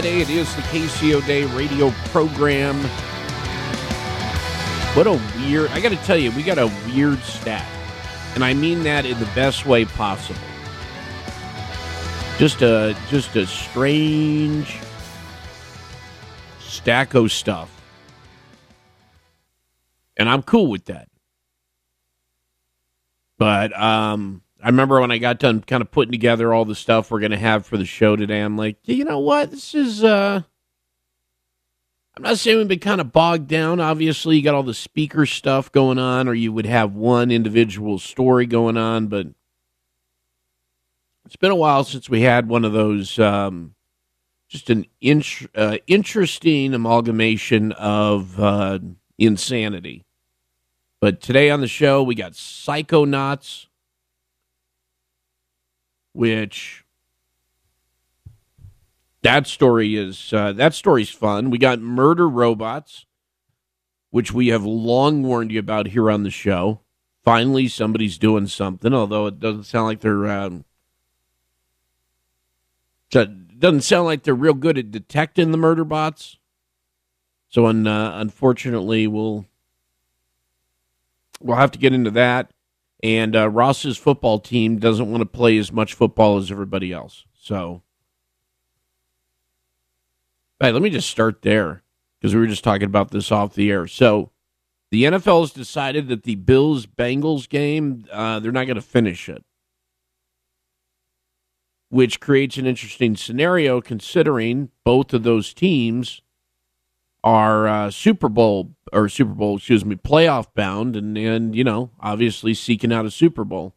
Friday. It is the KC O'Dea radio program. What a weird, I got to tell you, we got a weird stat. And I mean that in the best way possible. Just a, just a strange stack of stuff. And I'm cool with that. But, um, I remember when I got done kind of putting together all the stuff we're going to have for the show today. I'm like, you know what? This is, uh, I'm not saying we've been kind of bogged down. Obviously, you got all the speaker stuff going on, or you would have one individual story going on, but it's been a while since we had one of those, um, just an uh, interesting amalgamation of uh, insanity. But today on the show, we got Psychonauts which that story is uh, that story's fun. We got murder robots, which we have long warned you about here on the show. Finally, somebody's doing something, although it doesn't sound like they're. Um, doesn't sound like they're real good at detecting the murder bots. So, un, uh, unfortunately, we'll we'll have to get into that and uh, Ross's football team doesn't want to play as much football as everybody else. So, hey, let me just start there because we were just talking about this off the air. So, the NFL has decided that the Bills Bengals game uh, they're not going to finish it, which creates an interesting scenario considering both of those teams are uh, Super Bowl or Super Bowl, excuse me, playoff bound, and and you know obviously seeking out a Super Bowl.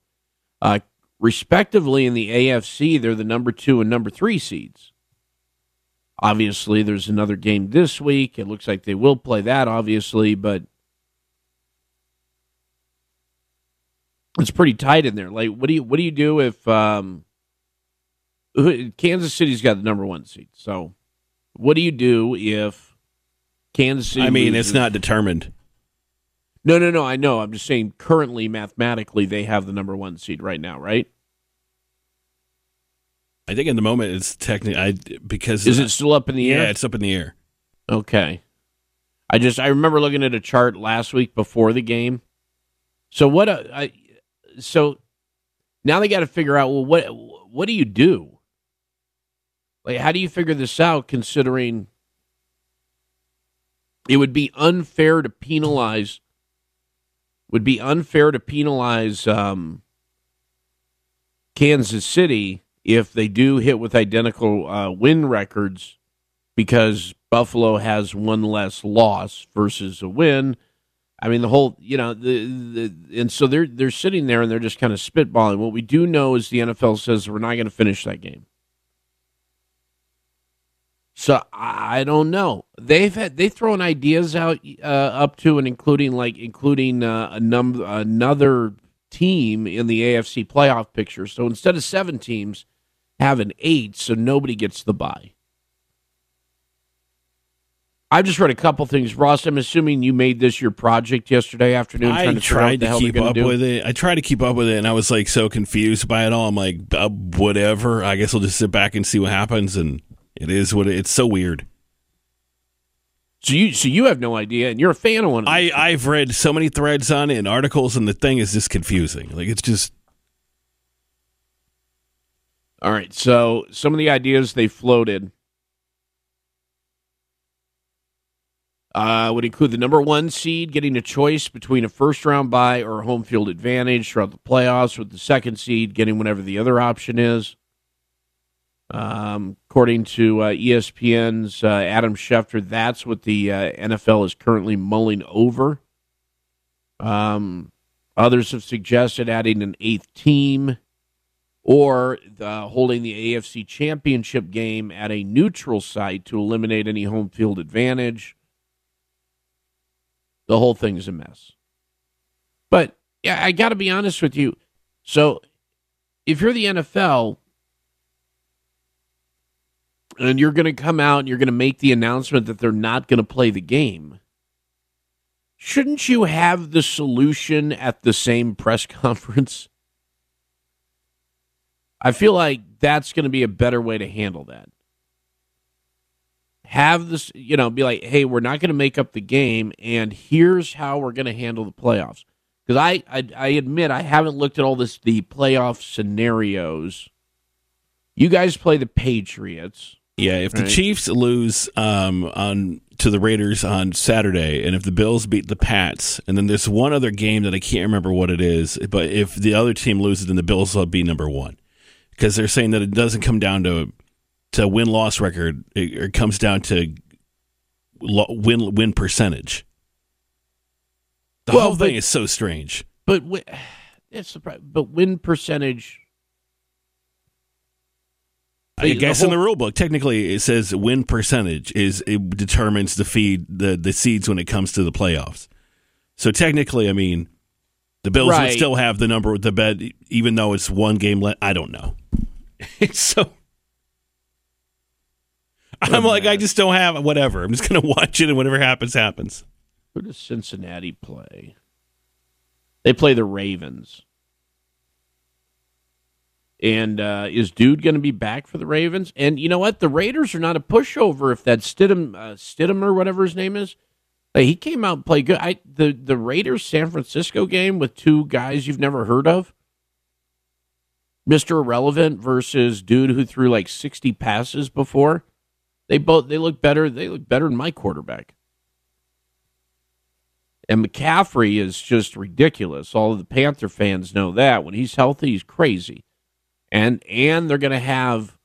Uh, respectively, in the AFC, they're the number two and number three seeds. Obviously, there's another game this week. It looks like they will play that, obviously, but it's pretty tight in there. Like, what do you what do you do if um, Kansas City's got the number one seed? So, what do you do if Kansas City. I mean, loses. it's not determined. No, no, no. I know. I'm just saying. Currently, mathematically, they have the number one seed right now, right? I think in the moment it's technically I because is it still up in the yeah, air? Yeah, it's up in the air. Okay. I just I remember looking at a chart last week before the game. So what? A, I, so now they got to figure out. Well, what what do you do? Like, how do you figure this out? Considering it would be unfair to penalize would be unfair to penalize um, Kansas City if they do hit with identical uh, win records because Buffalo has one less loss versus a win. I mean the whole, you know, the, the and so they're they're sitting there and they're just kind of spitballing. What we do know is the NFL says we're not going to finish that game. So I don't know. They've had they've thrown ideas out uh, up to and including like including uh, a number another team in the AFC playoff picture. So instead of seven teams, have an eight, so nobody gets the bye. I've just read a couple things, Ross. I'm assuming you made this your project yesterday afternoon. I to tried to keep up do. with it. I tried to keep up with it, and I was like so confused by it all. I'm like, uh, whatever. I guess I'll just sit back and see what happens and it is what it, it's so weird. So you so you have no idea, and you're a fan of one. Of I these. I've read so many threads on it and articles, and the thing is just confusing. Like it's just All right. So some of the ideas they floated uh, would include the number one seed getting a choice between a first round bye or a home field advantage throughout the playoffs, with the second seed getting whatever the other option is. Um, according to uh, ESPN's uh, Adam Schefter, that's what the uh, NFL is currently mulling over. Um, others have suggested adding an eighth team or holding the AFC Championship game at a neutral site to eliminate any home field advantage. The whole thing is a mess. But yeah, I got to be honest with you. So if you're the NFL and you're going to come out and you're going to make the announcement that they're not going to play the game, shouldn't you have the solution at the same press conference? I feel like that's going to be a better way to handle that. Have this, you know, be like, hey, we're not going to make up the game, and here's how we're going to handle the playoffs. Because I, I, I admit I haven't looked at all this the playoff scenarios. You guys play the Patriots. Yeah. If the Right. Chiefs lose um, on to the Raiders on Saturday, and if the Bills beat the Pats, and then there's one other game that I can't remember what it is, but if the other team loses, then the Bills will be number one because they're saying that it doesn't come down to to win loss record; it, it comes down to lo- win win percentage. The Well, whole thing but- is so strange. But it's surpri- but win percentage. I The- the guess in the whole- rule book, technically, it says win percentage is it determines the feed the the seeds when it comes to the playoffs. So technically, I mean, the Bills would still have the number the bet, even though it's one game. Le- I don't know. It's so. I'm like, I just don't have whatever. I'm just gonna watch it, and whatever happens, happens. Who does Cincinnati play? They play the Ravens. And uh, is Dude going to be back for the Ravens? And you know what? The Raiders are not a pushover. If that Stidham, uh, Stidham or whatever his name is, like, he came out and played good. I the the Raiders San Francisco game with two guys you've never heard of, Mister Irrelevant versus dude who threw like sixty passes before. They both they look better. They look better than my quarterback. And McCaffrey is just ridiculous. All of the Panther fans know that. When he's healthy, he's crazy. And and they're gonna have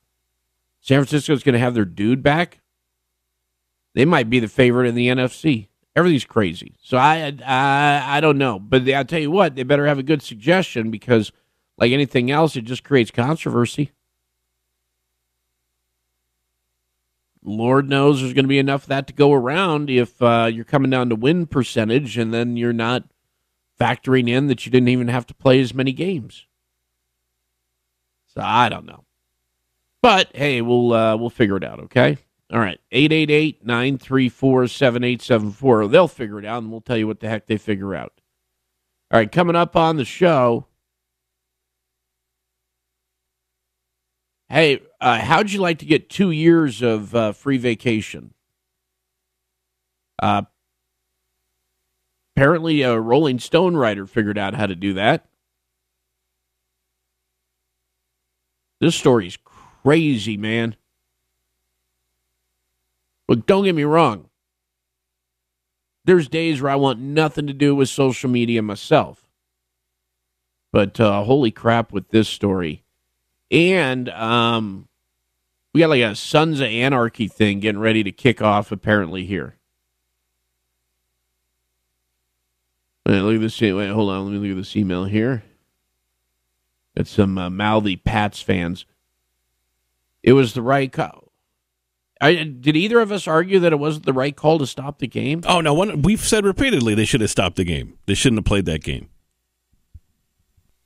San Francisco's gonna have their dude back. They might be the favorite in the NFC. Everything's crazy. So I I I don't know. But I'll tell you what, they better have a good suggestion because like anything else, it just creates controversy. Lord knows there's going to be enough of that to go around if uh, you're coming down to win percentage and then you're not factoring in that you didn't even have to play as many games. So I don't know. But hey, we'll uh, we'll figure it out, okay? All right. 888-934-7874. They'll figure it out and we'll tell you what the heck they figure out. All right, coming up on the show. Hey, uh, how'd you like to get two years of uh, free vacation? Uh, apparently, a Rolling Stone writer figured out how to do that. This story's crazy, man. Look, don't get me wrong. There's days where I want nothing to do with social media myself. But uh, holy crap, with this story. And um, we got like a Sons of Anarchy thing getting ready to kick off apparently here. Wait, look at this. Wait, hold on. Let me look at this email here. Got some uh, mouthy Pats fans. It was the right call. I, did either of us argue that it wasn't the right call to stop the game? Oh no, one we've said repeatedly they should have stopped the game. They shouldn't have played that game.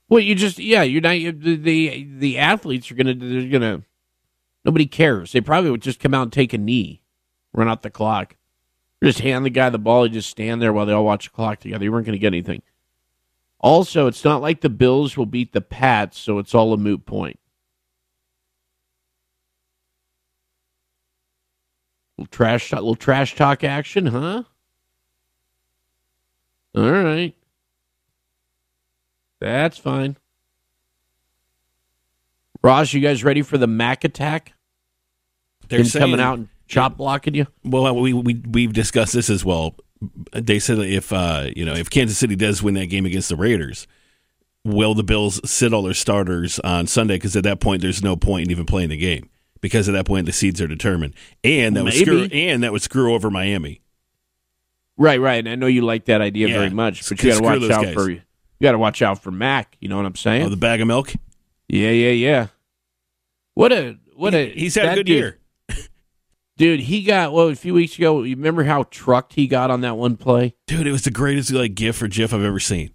Well, you just yeah, you're not you- the the, the athletes are gonna they're gonna nobody cares. They probably would just come out and take a knee, run out the clock, just hand the guy the ball, and just stand there while they all watch the clock together. You weren't gonna get anything. Also, it's not like the Bills will beat the Pats, so it's all a moot point. Little trash, little trash talk action, huh? All right, that's fine. Ross, you guys ready for the Mac attack? They're Him saying, coming out and chop blocking you. Well, we we we've discussed this as well. They said if uh, you know if Kansas City does win that game against the Raiders, will the Bills sit all their starters on Sunday? Because at that point, there's no point in even playing the game because at that point the seeds are determined, and that would screw and that would screw over Miami. Right, right. And I know you like that idea Yeah. very much, but you got to watch out guys. for you. You got to watch out for Mac. You know what I'm saying? Oh, the bag of milk. yeah, yeah, yeah. What a what a He's had a good dude- year. Dude. He got well a few weeks ago. You remember how trucked he got on that one play? Dude, it was the greatest like gif or gif I've ever seen.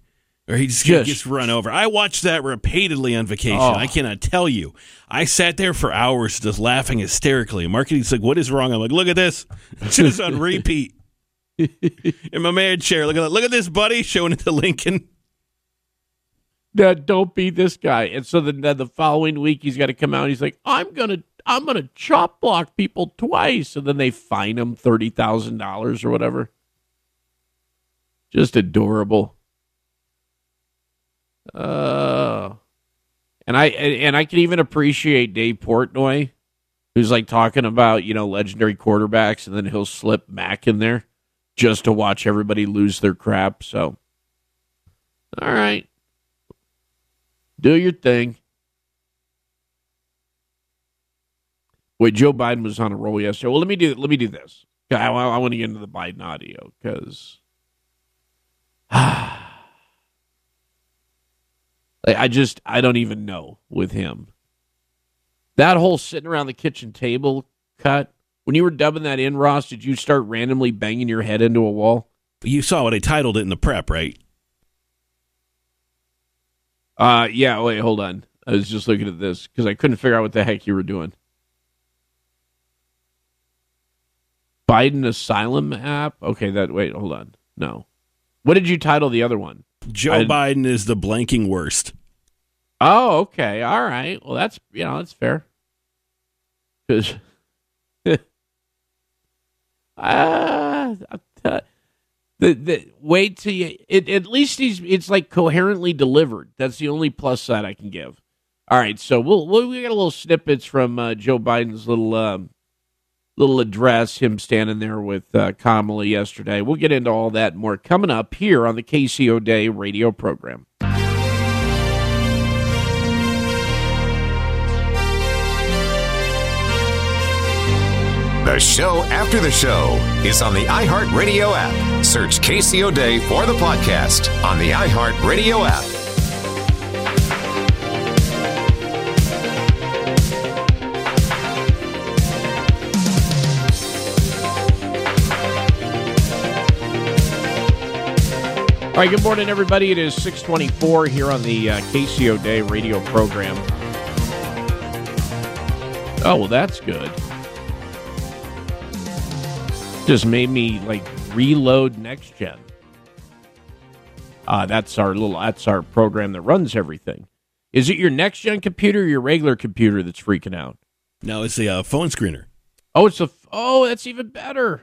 Or he just, Just- gets run over. I watched that repeatedly on vacation. Oh. I cannot tell you. I sat there for hours just laughing hysterically. Marketing's like, "What is wrong?" I'm like, "Look at this, just on repeat." In my man chair, look at that. Look at this, buddy, showing it to Lincoln. No, don't be this guy. And so then the following week he's got to come out. and He's like, I'm gonna I'm gonna chop block people twice, and then they fine them thirty thousand dollars or whatever. Just adorable. Uh, and I and I can even appreciate Dave Portnoy, who's like talking about you know legendary quarterbacks, and then he'll slip Mac in there just to watch everybody lose their crap. So, all right, do your thing. Wait, Joe Biden was on a roll yesterday. Well, let me do let me do this. I, I, want to get into the Biden audio because I just I don't even know with him. That whole sitting around the kitchen table cut. When you were dubbing that in, Ross, did you start randomly banging your head into a wall? You saw what I titled it in the prep, right? Uh, yeah. Wait, hold on. I was just looking at this because I couldn't figure out what the heck you were doing. Biden Asylum app. Okay, that. Wait, hold on. No. What did you title the other one? Joe I- Biden is the blanking worst. Oh, okay. All right. Well, that's you know that's fair. Because, ah, uh, the the wait till you. It, at least he's it's like coherently delivered. That's the only plus side I can give. All right, so we'll, we'll we got a little snippets from uh, Joe Biden's little um, little address. Him standing there with uh, Kamala yesterday. We'll get into all that more coming up here on the KC O'Dea radio program. The show after the show is on the iHeartRadio app. Search KC O'Dea for the podcast on the iHeartRadio app. All right, good morning, everybody. It is 624 here on the uh, KC O'Dea radio program. Oh, well, that's good. Just made me, like, reload Next Gen. Uh, that's our little, that's our program that runs everything. Is it your Next Gen computer or your regular computer that's freaking out? No, it's the uh, phone screener. Oh, it's a, oh, that's even better.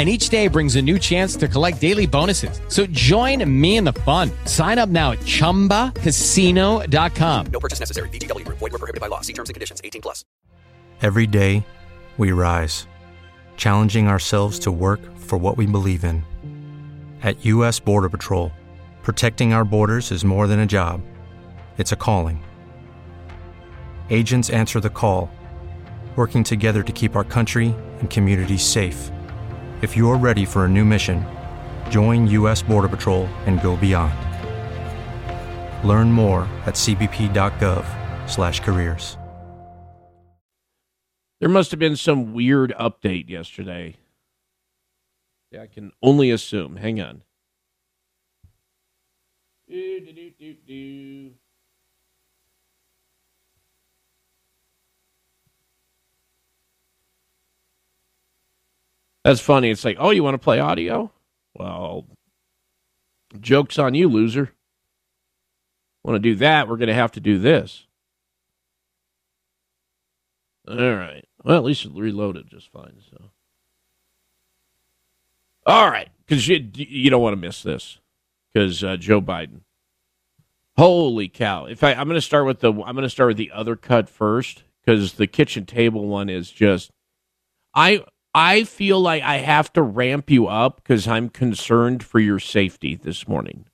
And each day brings a new chance to collect daily bonuses. So join me in the fun. Sign up now at chumbacasino.com. No purchase necessary. VGW Group. Void were prohibited by law. See terms and conditions. 18 plus. Every day, we rise, challenging ourselves to work for what we believe in. At U.S. Border Patrol, protecting our borders is more than a job, it's a calling. Agents answer the call, working together to keep our country and communities safe. If you're ready for a new mission, join U.S. Border Patrol and go beyond. Learn more at cbp.gov/careers. There must have been some weird update yesterday. Yeah, I can only assume. Hang on. Do, do, do. That's funny. It's like, oh, you want to play audio? Well, joke's on you, loser. Want to do that? We're going to have to do this. All right. Well, at least it reloaded just fine. So, all right, because you you don't want to miss this because uh, Joe Biden. Holy cow! If I, I'm going to start with the I'm going to start with the other cut first because the kitchen table one is just I I feel like I have to ramp you up because I'm concerned for your safety this morning.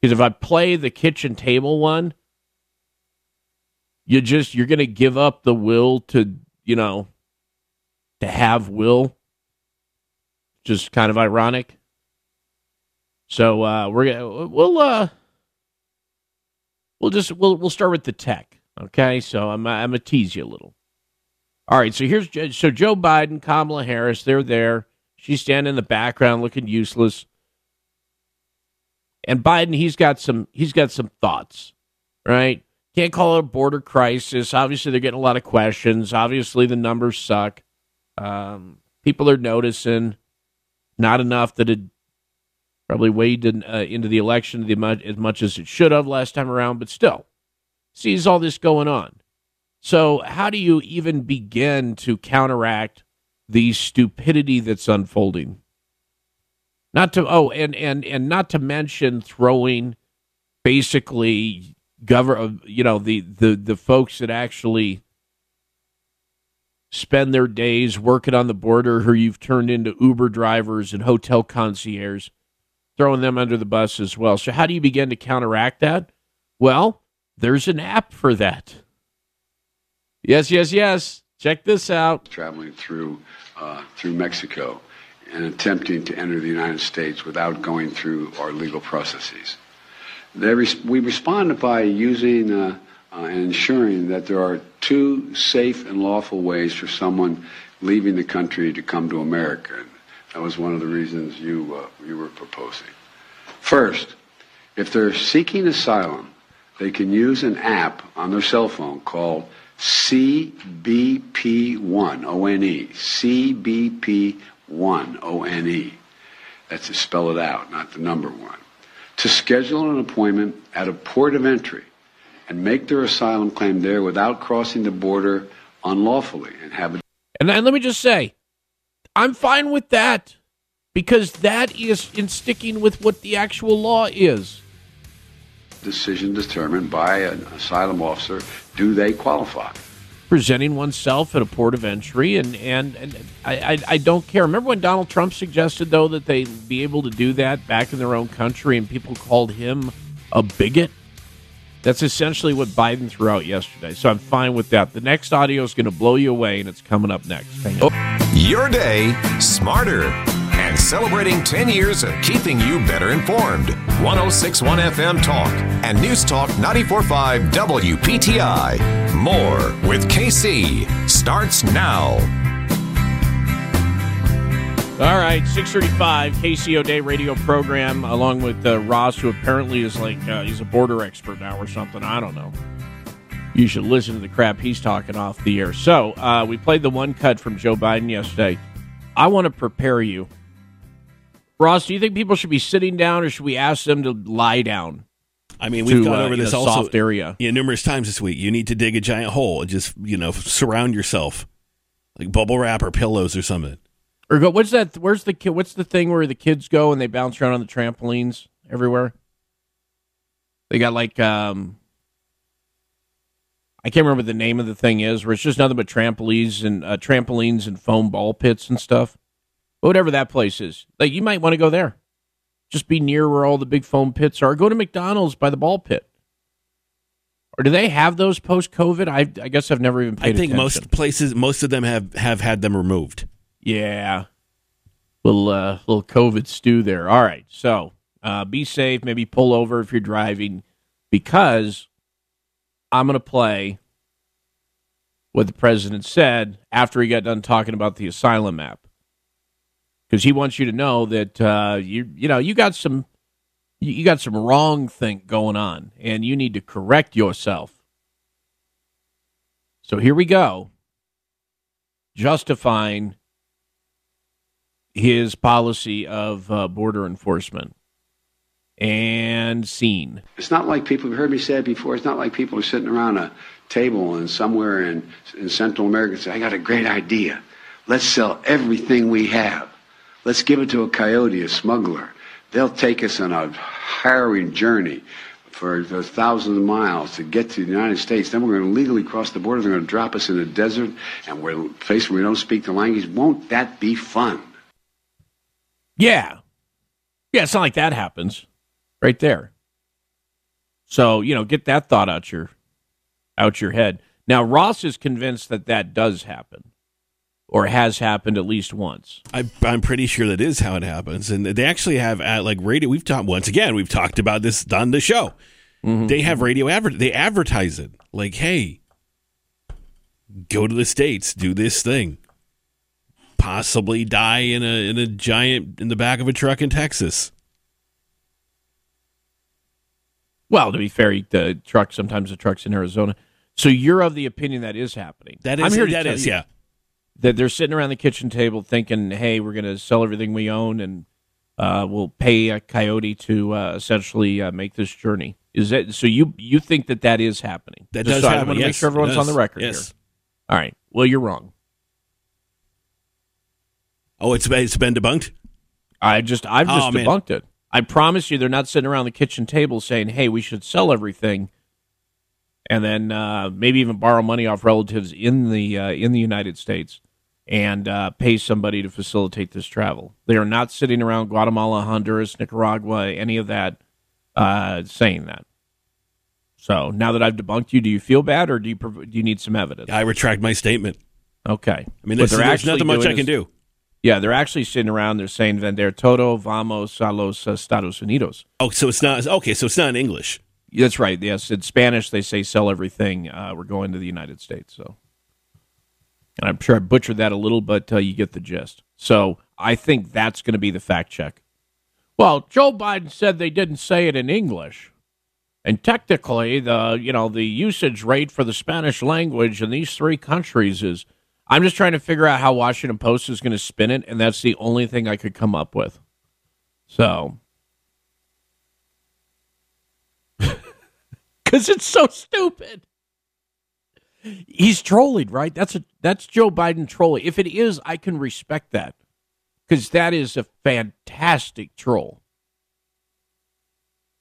Because if I play the kitchen table one, you just you're going to give up the will to you know to have will. Just kind of ironic. So uh, we're gonna we'll uh we'll just we'll we'll start with the tech. Okay, so I'm I'm gonna tease you a little. All right, so here's so Joe Biden, Kamala Harris, they're there. She's standing in the background looking useless. And Biden, he's got some he's got some thoughts, right? Can't call it a border crisis. Obviously, they're getting a lot of questions. Obviously, the numbers suck. Um, people are noticing. Not enough that it probably weighed in, uh, into the election as much as it should have last time around, but still sees all this going on. So, how do you even begin to counteract the stupidity that's unfolding? Not to oh, and and and not to mention throwing basically govern uh, you know the the the folks that actually spend their days working on the border who you've turned into Uber drivers and hotel concierges, throwing them under the bus as well. So how do you begin to counteract that? Well, there's an app for that. Yes, yes, yes. Check this out. Traveling through uh, through Mexico and attempting to enter the United States without going through our legal processes. Res- we respond by using uh, uh, and ensuring that there are two safe and lawful ways for someone leaving the country to come to America. And that was one of the reasons you uh, you were proposing. First, if they're seeking asylum, they can use an app on their cell phone called CBP1, O-N-E, CBP1, O-N-E. That's to spell it out, not the number one. To schedule an appointment at a port of entry and make their asylum claim there without crossing the border unlawfully and have it. And, and let me just say, I'm fine with that because that is in sticking with what the actual law is decision determined by an asylum officer do they qualify? Presenting oneself at a port of entry, and and, and I, I, I don't care. Remember when Donald Trump suggested though that they be able to do that back in their own country, and people called him a bigot. That's essentially what Biden threw out yesterday. So I'm fine with that. The next audio is going to blow you away, and it's coming up next. Your day smarter and celebrating 10 years of keeping you better informed. 1061 FM Talk and News Talk 945 WPTI. More with KC starts now. All right, 635 KC O'Dea radio program, along with uh, Ross, who apparently is like, uh, he's a border expert now or something. I don't know. You should listen to the crap he's talking off the air. So, uh, we played the one cut from Joe Biden yesterday. I want to prepare you Ross, do you think people should be sitting down, or should we ask them to lie down? I mean, we've to, gone uh, over in this also soft area. yeah, numerous times this week. You need to dig a giant hole and just you know surround yourself like bubble wrap or pillows or something. Or go, what's that? Where's the kid? What's the thing where the kids go and they bounce around on the trampolines everywhere? They got like um, I can't remember what the name of the thing is, where it's just nothing but trampolines and uh, trampolines and foam ball pits and stuff. Whatever that place is, like you might want to go there. Just be near where all the big foam pits are. Go to McDonald's by the ball pit. Or do they have those post COVID? I, I guess I've never even paid I think attention. most places, most of them have have had them removed. Yeah. Little uh, little COVID stew there. All right. So uh, be safe. Maybe pull over if you're driving because I'm going to play what the president said after he got done talking about the asylum app because he wants you to know that uh, you you know you got some you got some wrong thing going on and you need to correct yourself. So here we go. Justifying his policy of uh, border enforcement. And scene. It's not like people, you've heard me say it before, it's not like people are sitting around a table and somewhere in, in Central America say, I got a great idea. Let's sell everything we have. Let's give it to a coyote, a smuggler. They'll take us on a harrowing journey for thousands of miles to get to the United States. Then we're going to legally cross the border. They're going to drop us in the desert, and we're faced where we don't speak the language. Won't that be fun? Yeah. Yeah, it's not like that happens right there. So, you know, get that thought out your out your head. Now, Ross is convinced that that does happen or has happened at least once. I, I'm pretty sure that is how it happens, and they actually have at like radio. We've talked once again. We've talked about this on the show. Mm-hmm. They have radio advert. They advertise it like, "Hey, go to the states, do this thing, possibly die in a in a giant in the back of a truck in Texas." Well, to be fair, the truck sometimes the trucks in Arizona. So you're of the opinion that is happening. That is. I'm here to that is, you yeah. That they're sitting around the kitchen table thinking, "Hey, we're going to sell everything we own and uh, we'll pay a coyote to uh, essentially uh, make this journey." Is that so? You you think that that is happening? That Just does so I happen. want to yes, make sure everyone's on the record Yes. here. All right. Well, you're wrong. Oh, it's it's been debunked. I just I've just Oh, man. debunked it. I promise you, they're not sitting around the kitchen table saying, "Hey, we should sell everything," and then uh, maybe even borrow money off relatives in the uh, in the United States and uh, pay somebody to facilitate this travel. They are not sitting around Guatemala, Honduras, Nicaragua, any of that, uh, saying that. So now that I've debunked you, do you feel bad, or do you prov- do you need some evidence? I retract my statement. Okay, I mean, there's nothing much I can is- do. Yeah, they're actually sitting around. They're saying "Vender todo, vamos a los Estados Unidos." Oh, so it's not okay. So it's not in English. That's right. Yes, in Spanish they say "sell everything." Uh, we're going to the United States. So, and I'm sure I butchered that a little, but uh, you get the gist. So I think that's going to be the fact check. Well, Joe Biden said they didn't say it in English, and technically, the you know the usage rate for the Spanish language in these three countries is. I'm just trying to figure out how Washington Post is going to spin it, and that's the only thing I could come up with. So, because it's so stupid. He's trolling, right? That's a that's Joe Biden trolling. If it is, I can respect that because that is a fantastic troll.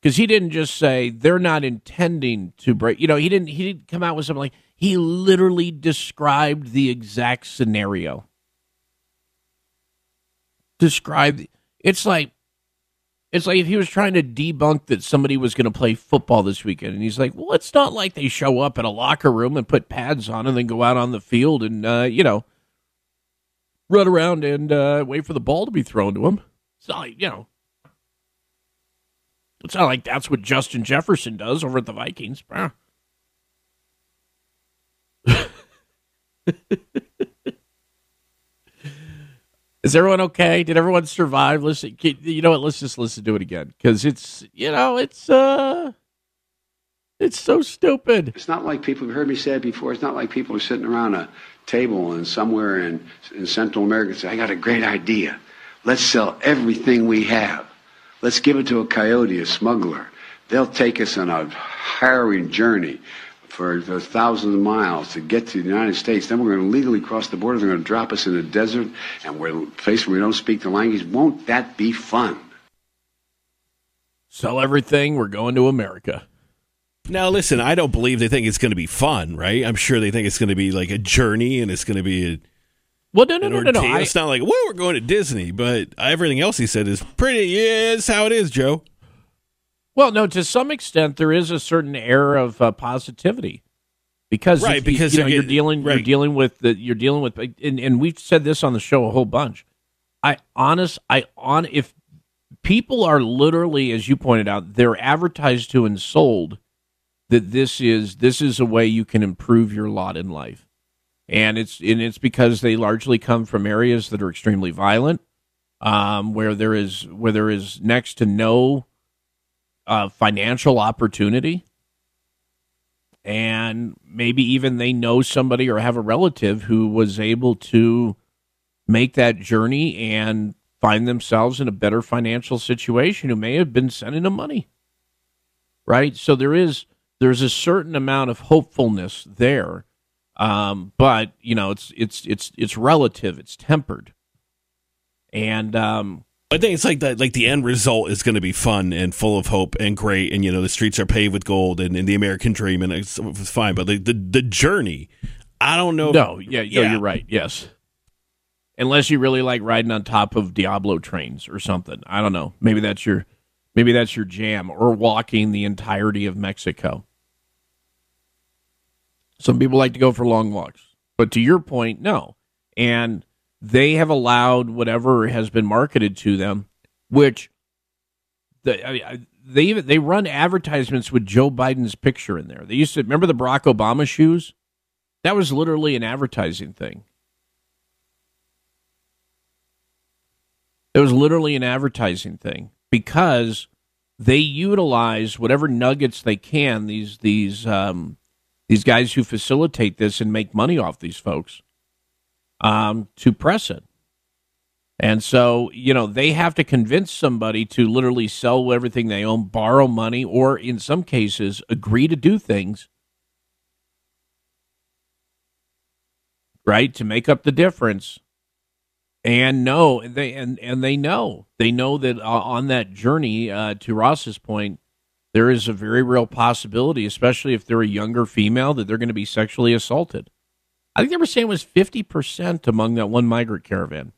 Because he didn't just say they're not intending to break. You know, he didn't. He didn't come out with something like he literally described the exact scenario. Described. It's like it's like if he was trying to debunk that somebody was going to play football this weekend, and he's like, "Well, it's not like they show up at a locker room and put pads on and then go out on the field and uh, you know run around and uh, wait for the ball to be thrown to them." It's not like you know. It's not like that's what Justin Jefferson does over at the Vikings. Is everyone okay? Did everyone survive? Listen, you know what? Let's just listen to it again because it's you know it's uh it's so stupid. It's not like people, you've heard me say it before, it's not like people are sitting around a table and somewhere in, in Central America say, I got a great idea. Let's sell everything we have. Let's give it to a coyote, a smuggler. They'll take us on a harrowing journey for thousands of miles to get to the United States. Then we're going to legally cross the border. They're going to drop us in the desert, and we're a place where we don't speak the language. Won't that be fun? Sell everything. We're going to America. Now, listen, I don't believe they think it's going to be fun, right? I'm sure they think it's going to be like a journey and it's going to be a, Well, no, no, no, no, no. I, it's not like, well, we're going to Disney, but everything else he said is pretty, yeah, it's how it is, Joe. Well, no. To some extent, there is a certain air of uh, positivity because Right, you- because you know, they're you're dealing you're dealing with the you're dealing with and, and we've said this on the show a whole bunch. I honest I on if people are literally as you pointed out they're advertised to and sold that this is this is a way you can improve your lot in life and it's and it's because they largely come from areas that are extremely violent um, where there is where there is next to no uh, financial opportunity and maybe even they know somebody or have a relative who was able to make that journey and find themselves in a better financial situation who may have been sending them money. Right? So there is there's a certain amount of hopefulness there. Um, but you know, it's it's it's it's relative, it's tempered. And um, I think it's like that. Like the end result is going to be fun and full of hope and great, and you know the streets are paved with gold and, and the American dream, and it's, it's fine. But the, the the journey, I don't know. No, yeah, yeah, no, you're right. Yes, unless you really like riding on top of Diablo trains or something. I don't know. Maybe that's your maybe that's your jam, or walking the entirety of Mexico. Some people like to go for long walks, but to your point, no. And they have allowed whatever has been marketed to them, which the, I they even they run advertisements with Joe Biden's picture in there. They used to remember the Barack Obama shoes. That was literally an advertising thing. It was literally an advertising thing because they utilize whatever nuggets they can. These these um, these guys who facilitate this and make money off these folks um, to press it. And so, you know, they have to convince somebody to literally sell everything they own, borrow money, or in some cases, agree to do things, right, to make up the difference. And know they and and they know they know that uh, on that journey uh, to Ross's point, there is a very real possibility, especially if they're a younger female, that they're going to be sexually assaulted. I think they were saying it was 50% among that one migrant caravan.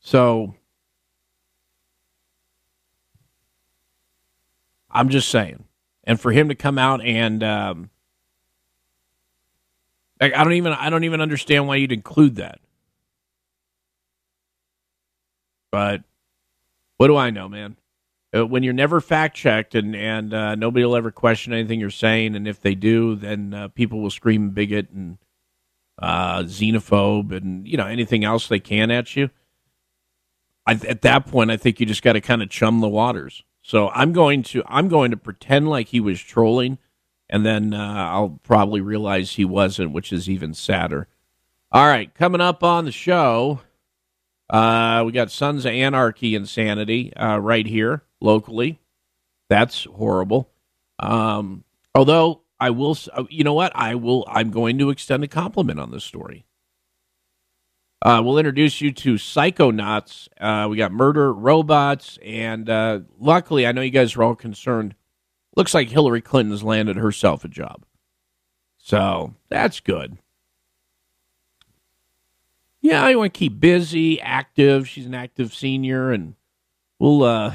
So I'm just saying. And for him to come out and um, I don't even I don't even understand why you'd include that. But what do I know, man? Uh, when you're never fact checked and and uh, nobody will ever question anything you're saying, and if they do, then uh, people will scream bigot and uh, xenophobe and you know anything else they can at you. I, at that point, I think you just got to kind of chum the waters. So I'm going to I'm going to pretend like he was trolling, and then uh, I'll probably realize he wasn't, which is even sadder. All right, coming up on the show, uh, we got Sons of Anarchy Insanity uh, right here locally. That's horrible. Um, although I will, uh, you know what? I will. I'm going to extend a compliment on this story. Uh, we'll introduce you to Psychonauts. Uh, we got Murder Robots, and uh, luckily, I know you guys are all concerned. Looks like Hillary Clinton's landed herself a job, so that's good. Yeah, I want to keep busy, active. She's an active senior, and we'll uh,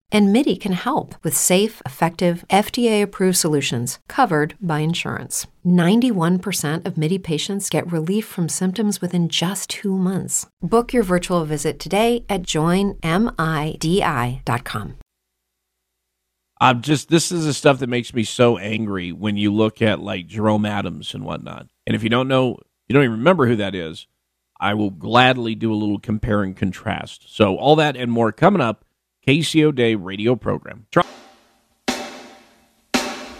And MIDI can help with safe, effective, FDA approved solutions covered by insurance. 91% of MIDI patients get relief from symptoms within just two months. Book your virtual visit today at joinmidi.com. I'm just, this is the stuff that makes me so angry when you look at like Jerome Adams and whatnot. And if you don't know, you don't even remember who that is, I will gladly do a little compare and contrast. So, all that and more coming up KC O'Dea radio program. Try-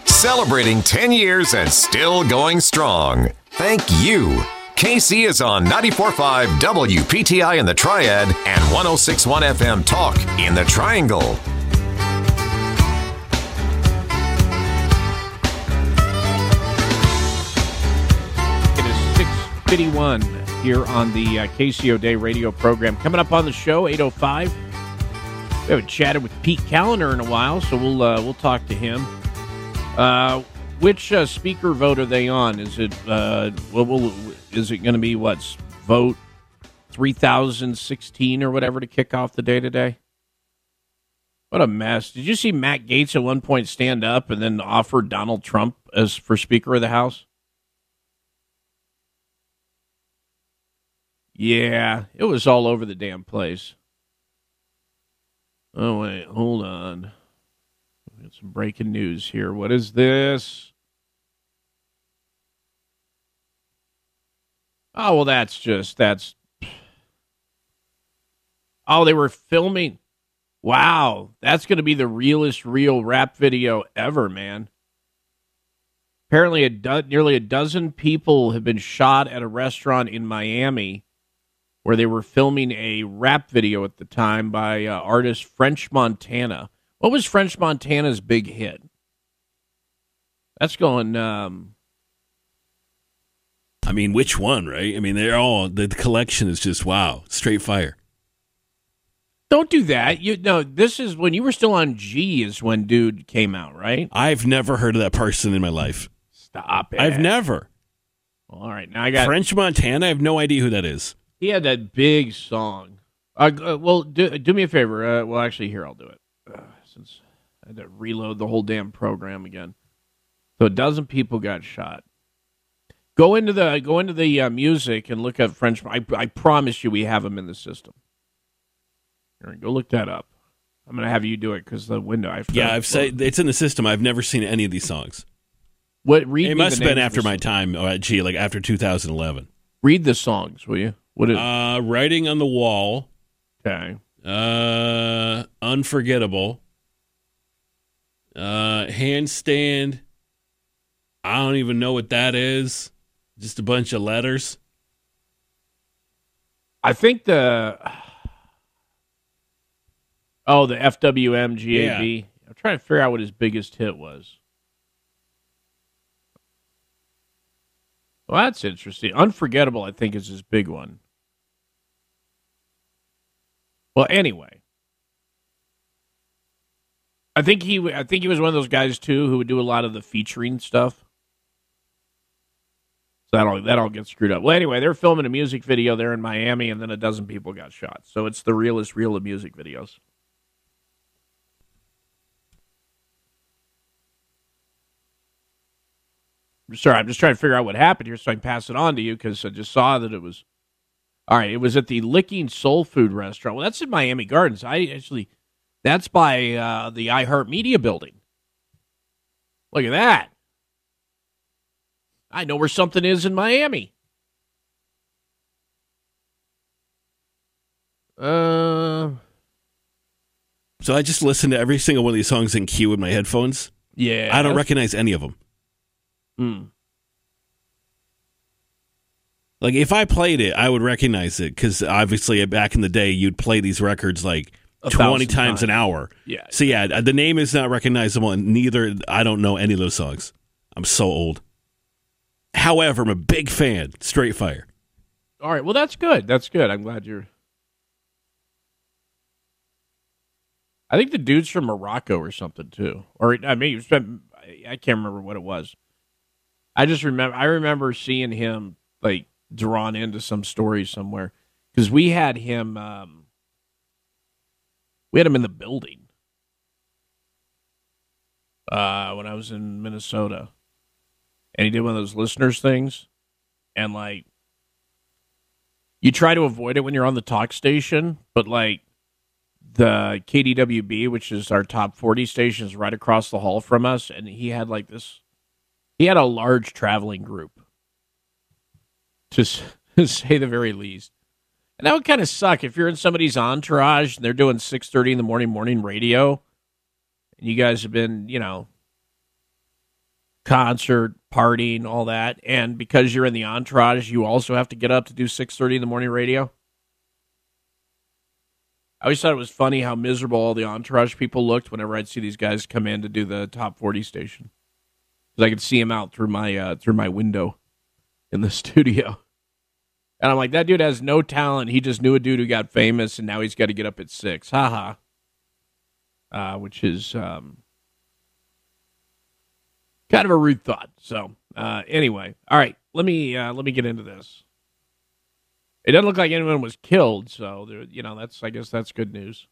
Celebrating 10 years and still going strong. Thank you. KC is on 94.5 WPTI in the Triad and 106.1 FM Talk in the Triangle. It is 651 here on the uh, KC O'Dea radio program. Coming up on the show, 805. We haven't chatted with Pete Kaliner in a while, so we'll uh, we'll talk to him. Uh, which uh, speaker vote are they on? Is it uh, what will is it going to be? What's vote three thousand sixteen or whatever to kick off the day today? What a mess! Did you see Matt Gaetz at one point stand up and then offer Donald Trump as for Speaker of the House? Yeah, it was all over the damn place. Oh wait, hold on. We got some breaking news here. What is this? Oh well, that's just that's. Oh, they were filming. Wow, that's going to be the realest real rap video ever, man. Apparently, a do- nearly a dozen people have been shot at a restaurant in Miami where they were filming a rap video at the time by uh, artist French Montana. What was French Montana's big hit? That's going. Um, I mean, which one, right? I mean, they're all the collection is just wow, straight fire. Don't do that. You know, this is when you were still on G is when dude came out, right? I've never heard of that person in my life. Stop it. I've never. All right, now I got French Montana. I have no idea who that is. He had that big song. Uh, uh, well, do, do me a favor. Uh, well, actually, here I'll do it. Uh, since I had to reload the whole damn program again. So a dozen people got shot. Go into the go into the uh, music and look up French. I, I promise you, we have them in the system. Here, go look that up. I'm gonna have you do it because the window. I Yeah, I've said it's in the system. I've never seen any of these songs. What read? It must have been after my the- time at G, like after 2011. Read the songs, will you? What is? Uh, writing on the wall. okay. Uh, unforgettable. Uh, handstand. I don't even know what that is. Just a bunch of letters. I think the oh the FWM GAB. I'm trying to figure out what his biggest hit was. Well, that's interesting. Unforgettable, I think, is his big one. Well, anyway, I think he, I think he was one of those guys too who would do a lot of the featuring stuff. So that all that all gets screwed up. Well, anyway, they're filming a music video there in Miami, and then a dozen people got shot. So it's the realest reel of music videos. Sorry, I'm just trying to figure out what happened here, so I can pass it on to you because I just saw that it was. All right, it was at the Licking Soul Food Restaurant. Well, that's in Miami Gardens. I actually, that's by uh, the iHeartMedia building. Look at that. I know where something is in Miami. Uh, So I just listen to every single one of these songs in queue with my headphones. yeah. I don't recognize any of them. Hmm. Like if I played it, I would recognize it because obviously uh, back in the day, you'd play these records like A twenty thousand times an hour. Yeah. So yeah, the name is not recognizable, and neither I don't know any of those songs. I'm so old. However, I'm a big fan. Straight Fire. All right. Well, that's good. That's good. I'm glad you're. I think the dude's from Morocco or something too, or I mean, I can't remember what it was. I just remember. I remember seeing him like drawn into some story somewhere because we had him. Um, we had him in the building uh, when I was in Minnesota, and he did one of those listeners things, and like you try to avoid it when you're on the talk station, but like the KDWB, which is our top 40 station, is right across the hall from us, and he had like this. He had a large traveling group, to say the very least, and that would kind of suck if you're in somebody's entourage and they're doing 6:30 in the morning morning radio, and you guys have been, you know, concert, partying, all that, and because you're in the entourage, you also have to get up to do 6:30 in the morning radio. I always thought it was funny how miserable all the entourage people looked whenever I'd see these guys come in to do the top 40 station. Because I could see them out through my uh, through my window in the studio. And I'm like, that dude has no talent. He just knew a dude who got famous, and now he's got to get up at six. Ha ha. Uh, which is um, kind of a rude thought. So uh, anyway, all right, let me uh, let me get into this. It doesn't look like anyone was killed, so there, you know that's I guess that's good news.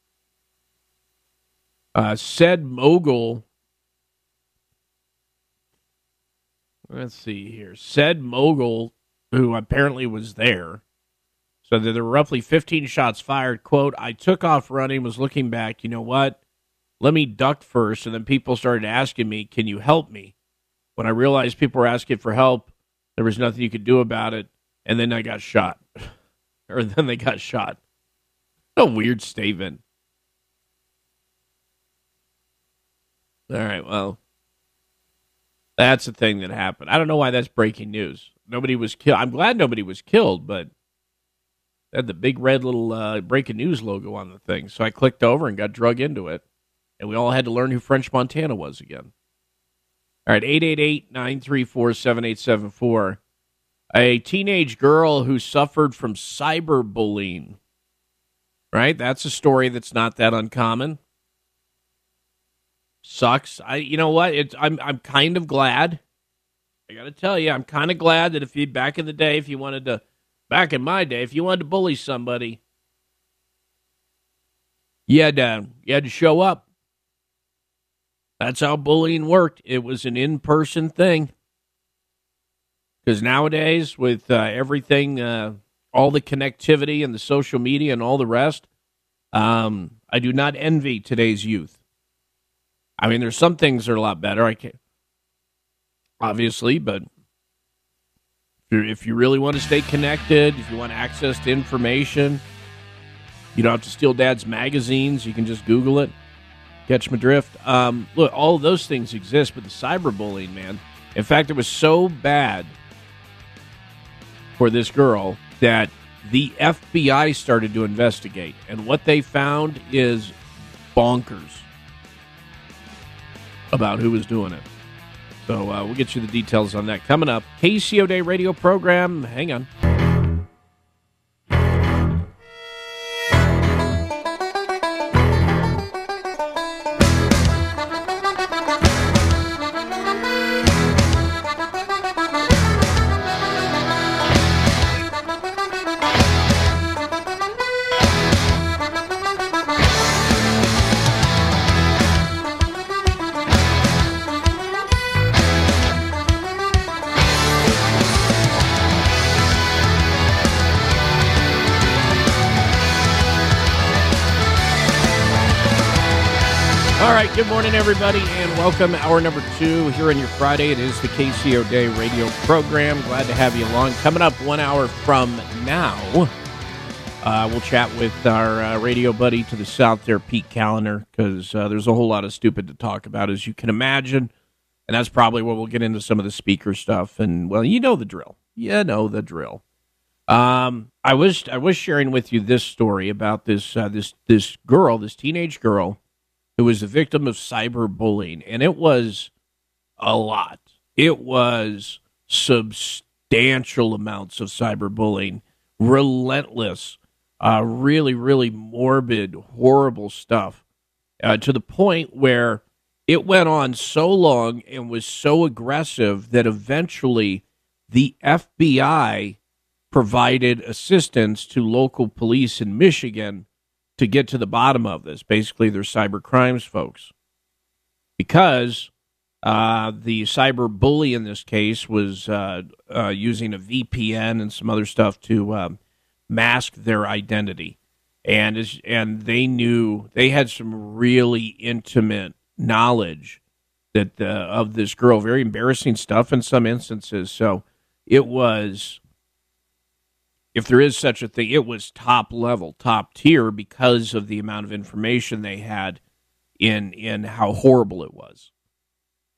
Uh, said mogul. Let's see here. Said mogul, who apparently was there, so there were roughly 15 shots fired. Quote: I took off running, was looking back. You know what? Let me duck first, and then people started asking me, "Can you help me?" When I realized people were asking for help, there was nothing you could do about it, and then I got shot, or then they got shot. A weird statement. All right, well, that's the thing that happened. I don't know why that's breaking news. Nobody was killed. I'm glad nobody was killed, but they had the big red little uh, breaking news logo on the thing. So I clicked over and got drug into it, and we all had to learn who French Montana was again. All right, 888 934 7874. A teenage girl who suffered from cyberbullying. Right? That's a story that's not that uncommon. Sucks. I you know what? It's I'm I'm kind of glad. I got to tell you, I'm kind of glad that if you back in the day if you wanted to back in my day if you wanted to bully somebody, you had to, you had to show up. That's how bullying worked. It was an in person thing. Because nowadays, with uh, everything, uh, all the connectivity and the social media and all the rest, um, I do not envy today's youth. I mean, there's some things that are a lot better. I can't, obviously, but if, you really want to stay connected, if you want access to information, you don't have to steal dad's magazines. You can just Google it. Catch my drift. Um, look, all those things exist, but the cyberbullying, man. In fact, it was so bad for this girl that the FBI started to investigate, and what they found is bonkers about who was doing it. So uh, we'll get you the details on that coming up. KC O'Dea radio program. Hang on. Everybody, and welcome. Hour number two here on your Friday. It is the KC O'Dea radio program. Glad to have you along. Coming up one hour from now, uh, we'll chat with our uh, radio buddy to the south there, Pete Kaliner, because uh, there's a whole lot of stupid to talk about, as you can imagine. And that's probably where we'll get into some of the speaker stuff. And, well, you know the drill. You know the drill. Um, I was I was sharing with you this story about this uh, this this girl, this teenage girl who was a victim of cyberbullying, and it was a lot. It was substantial amounts of cyberbullying, relentless, uh, really, really morbid, horrible stuff, uh, to the point where it went on so long and was so aggressive that eventually the FBI provided assistance to local police in Michigan to get to the bottom of this. Basically, they're cyber crimes folks. Because uh, the cyber bully in this case was uh, uh, using a VPN and some other stuff to um, mask their identity. And, as, and they knew, they had some really intimate knowledge that uh, of this girl, very embarrassing stuff in some instances. So it was if there is such a thing, it was top level, top tier because of the amount of information they had in in how horrible it was.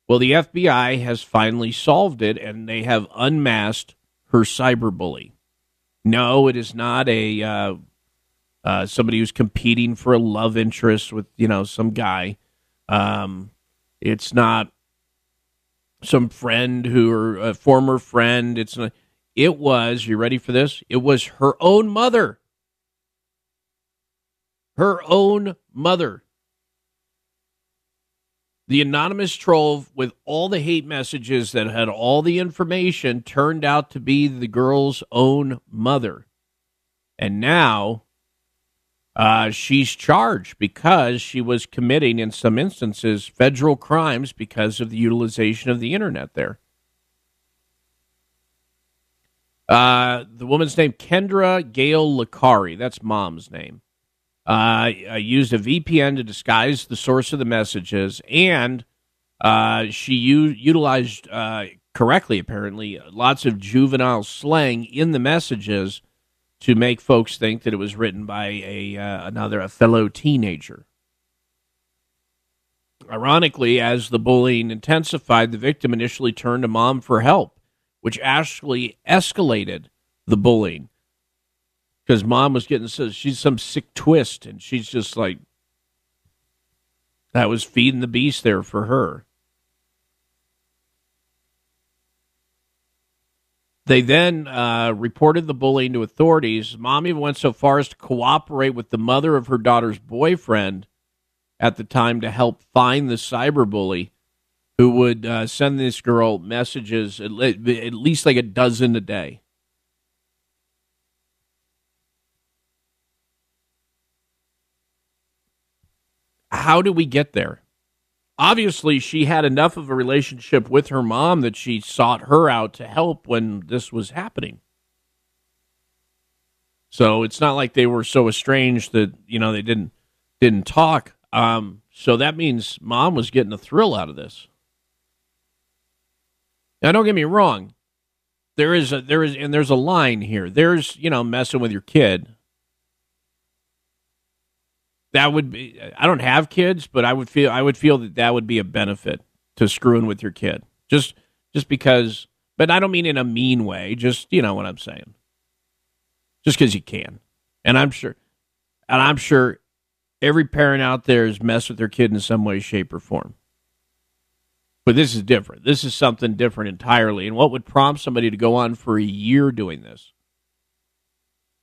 Well, the FBI has finally solved it, and they have unmasked her cyberbully. No, it is not a uh, uh, somebody who's competing for a love interest with you know some guy. Um, it's not some friend who or a former friend. It's not it was, you ready for this? It was her own mother. Her own mother. The anonymous troll with all the hate messages that had all the information turned out to be the girl's own mother. And now uh, she's charged because she was committing, in some instances, federal crimes because of the utilization of the internet there. Uh, the woman's name, Kendra Gail Licari. That's mom's name uh, used a VPN to disguise the source of the messages, and uh, she u- utilized uh, correctly, apparently, lots of juvenile slang in the messages to make folks think that it was written by a uh, another a fellow teenager. Ironically, as the bullying intensified, the victim initially turned to mom for help, which actually escalated the bullying because mom was getting so she's some sick twist, and she's just like that was feeding the beast there for her. They then uh, reported the bullying to authorities. Mom even went so far as to cooperate with the mother of her daughter's boyfriend at the time to help find the cyberbully who would uh, send this girl messages at, at least like a dozen a day. how do we get there? Obviously, she had enough of a relationship with her mom that she sought her out to help when this was happening. So it's not like they were so estranged that you know they didn't didn't talk. Um, so that means mom was getting a thrill out of this. Now, don't get me wrong. There is a there is and there's a line here. There's you know messing with your kid that would be I don't have kids, but I would feel I would feel that that would be a benefit to screwing with your kid. Just just because but I don't mean in a mean way, just you know what I'm saying. Just cuz you can. And I'm sure and I'm sure every parent out there has messed with their kid in some way shape or form. But this is different. This is something different entirely. And what would prompt somebody to go on for a year doing this?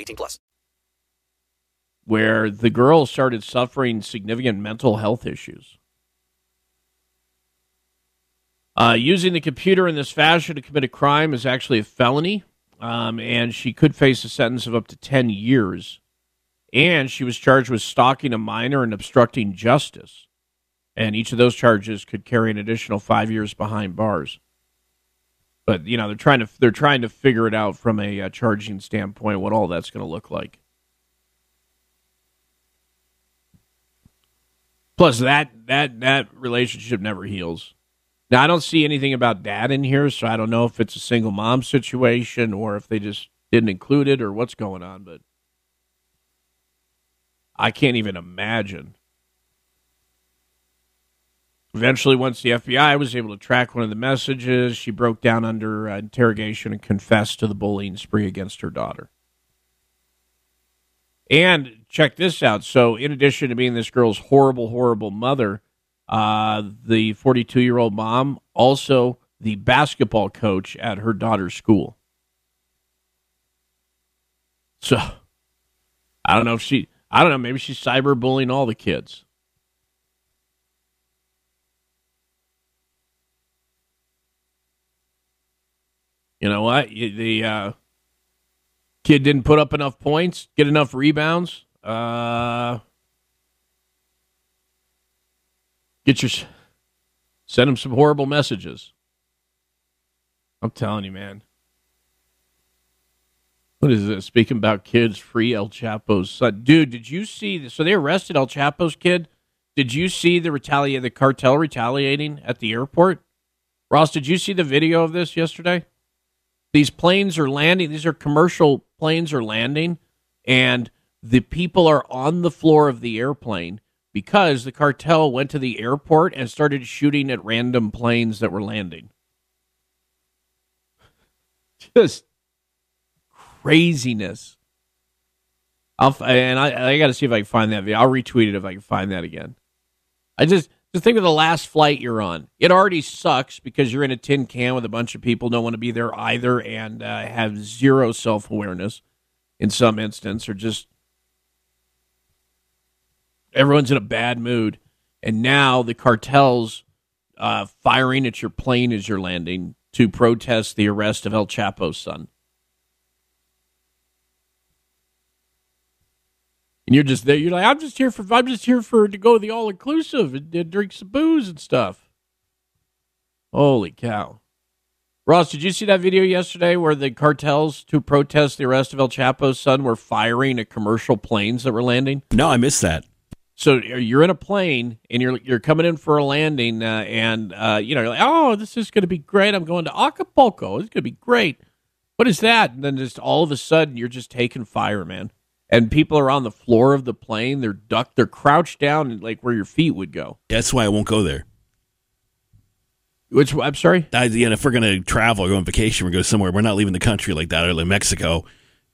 18 plus. Where the girl started suffering significant mental health issues. Uh, using the computer in this fashion to commit a crime is actually a felony, um, and she could face a sentence of up to 10 years. And she was charged with stalking a minor and obstructing justice. And each of those charges could carry an additional five years behind bars. But you know they're trying to they're trying to figure it out from a uh, charging standpoint what all that's going to look like. Plus that that that relationship never heals. Now I don't see anything about dad in here, so I don't know if it's a single mom situation or if they just didn't include it or what's going on, but I can't even imagine. Eventually, once the FBI was able to track one of the messages, she broke down under uh, interrogation and confessed to the bullying spree against her daughter. And check this out. So, in addition to being this girl's horrible, horrible mother, uh, the 42 year old mom, also the basketball coach at her daughter's school. So, I don't know if she, I don't know, maybe she's cyberbullying all the kids. You know what? The uh, kid didn't put up enough points, get enough rebounds. Uh, get your send him some horrible messages. I'm telling you, man. What is this? Speaking about kids, free El Chapo's son. Dude, did you see? This? So they arrested El Chapo's kid. Did you see the retaliate the cartel retaliating at the airport? Ross, did you see the video of this yesterday? These planes are landing. These are commercial planes are landing, and the people are on the floor of the airplane because the cartel went to the airport and started shooting at random planes that were landing. Just craziness. I'll and I I got to see if I can find that video. I'll retweet it if I can find that again. I just just think of the last flight you're on. It already sucks because you're in a tin can with a bunch of people don't want to be there either and uh, have zero self awareness in some instance, or just everyone's in a bad mood. And now the cartels uh, firing at your plane as you're landing to protest the arrest of El Chapo's son. And you're just there. You're like, I'm just here for. I'm just here for to go to the all inclusive and, and drink some booze and stuff. Holy cow! Ross, did you see that video yesterday where the cartels to protest the arrest of El Chapo's son were firing at commercial planes that were landing? No, I missed that. So you're in a plane and you're you're coming in for a landing, uh, and uh, you know, you're like, oh, this is going to be great. I'm going to Acapulco. It's going to be great. What is that? And then just all of a sudden, you're just taking fire, man and people are on the floor of the plane. They're ducked. They're crouched down, like where your feet would go. That's why I won't go there. Which I'm sorry. I, yeah, if we're gonna travel, or go on vacation, or go somewhere, we're not leaving the country like that, or like Mexico,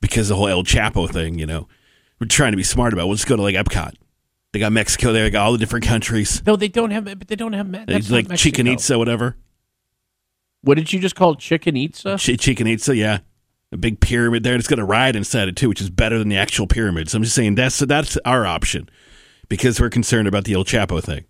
because the whole El Chapo thing. You know, we're trying to be smart about. It. We'll just go to like Epcot. They got Mexico there. They got all the different countries. No, they don't have. But they don't have. That's like Chichen Itza, whatever. What did you just call Chichen Itza? Ch- Chichen Itza, yeah a big pyramid there. And it's got a ride inside it too, which is better than the actual pyramid. So I'm just saying that's that's our option because we're concerned about the El Chapo thing.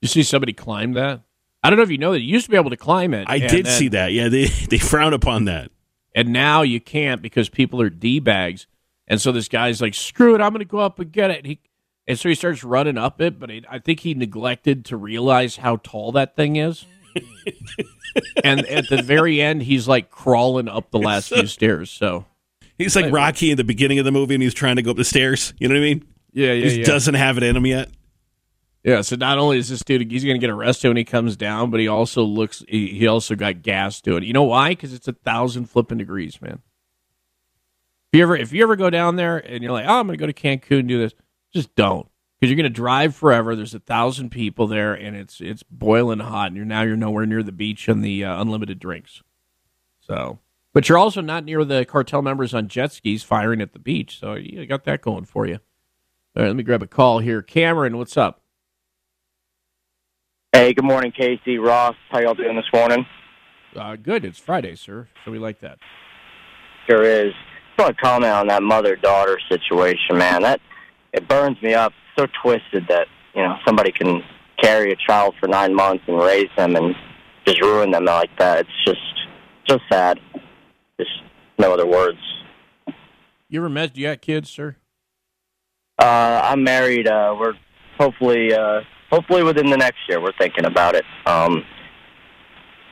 You see somebody climb that? I don't know if you know that you used to be able to climb it. I did then, see that. Yeah, they they frown upon that, and now you can't because people are d bags. And so this guy's like, "Screw it, I'm going to go up and get it." He, and so he starts running up it, but I think he neglected to realize how tall that thing is. and at the very end, he's like crawling up the last few stairs. So he's like Rocky in the beginning of the movie, and he's trying to go up the stairs. You know what I mean? Yeah, yeah. He yeah. doesn't have it in him yet. Yeah. So not only is this dude he's going to get arrested when he comes down, but he also looks he, he also got gas to it. You know why? Because it's a thousand flipping degrees, man. If you ever if you ever go down there and you're like, oh, I'm going to go to Cancun and do this, just don't because you're going to drive forever. There's a thousand people there, and it's it's boiling hot, and you're now you're nowhere near the beach and the uh, unlimited drinks. So, but you're also not near the cartel members on jet skis firing at the beach. So you got that going for you. All right, let me grab a call here. Cameron, what's up? Hey, good morning, Casey, Ross. How y'all doing this morning? Uh, good. It's Friday, sir. So we like that. Sure is. I want to comment on that mother-daughter situation, man. That it burns me up so twisted that you know somebody can carry a child for nine months and raise them and just ruin them like that. It's just so sad. Just no other words. You ever met? Do you got kids, sir? Uh, I'm married. Uh, we're hopefully, uh, hopefully within the next year. We're thinking about it. Um,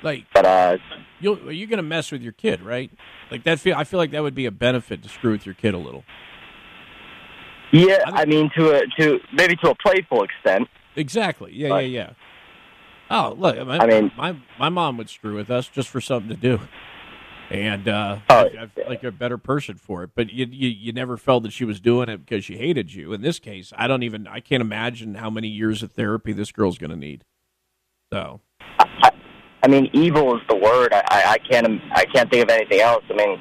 like, but uh, you you're gonna mess with your kid, right? Like that. Feel I feel like that would be a benefit to screw with your kid a little. Yeah, I mean to a to maybe to a playful extent. Exactly. Yeah, but, yeah, yeah. Oh, look, my, I mean, my my mom would screw with us just for something to do, and uh, oh, I, I feel like a better person for it. But you, you you never felt that she was doing it because she hated you. In this case, I don't even I can't imagine how many years of therapy this girl's going to need. So, I, I mean, evil is the word. I, I can't I can't think of anything else. I mean,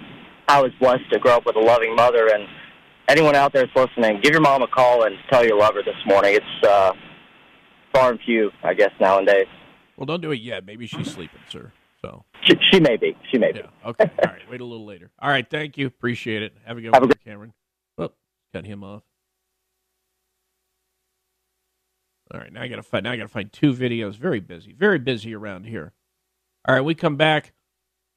I was blessed to grow up with a loving mother and anyone out there that's listening, give your mom a call and tell you love her this morning. It's uh, far and few, I guess, nowadays. Well, don't do it yet. Maybe she's sleeping, sir. So she, she may be. She may yeah. be. Okay. All right. Wait a little later. All right. Thank you. Appreciate it. Have a good Have one, a Cameron. Oh, cut him off. All right. Now I got to find. Now I got to find two videos. Very busy. Very busy around here. All right. We come back.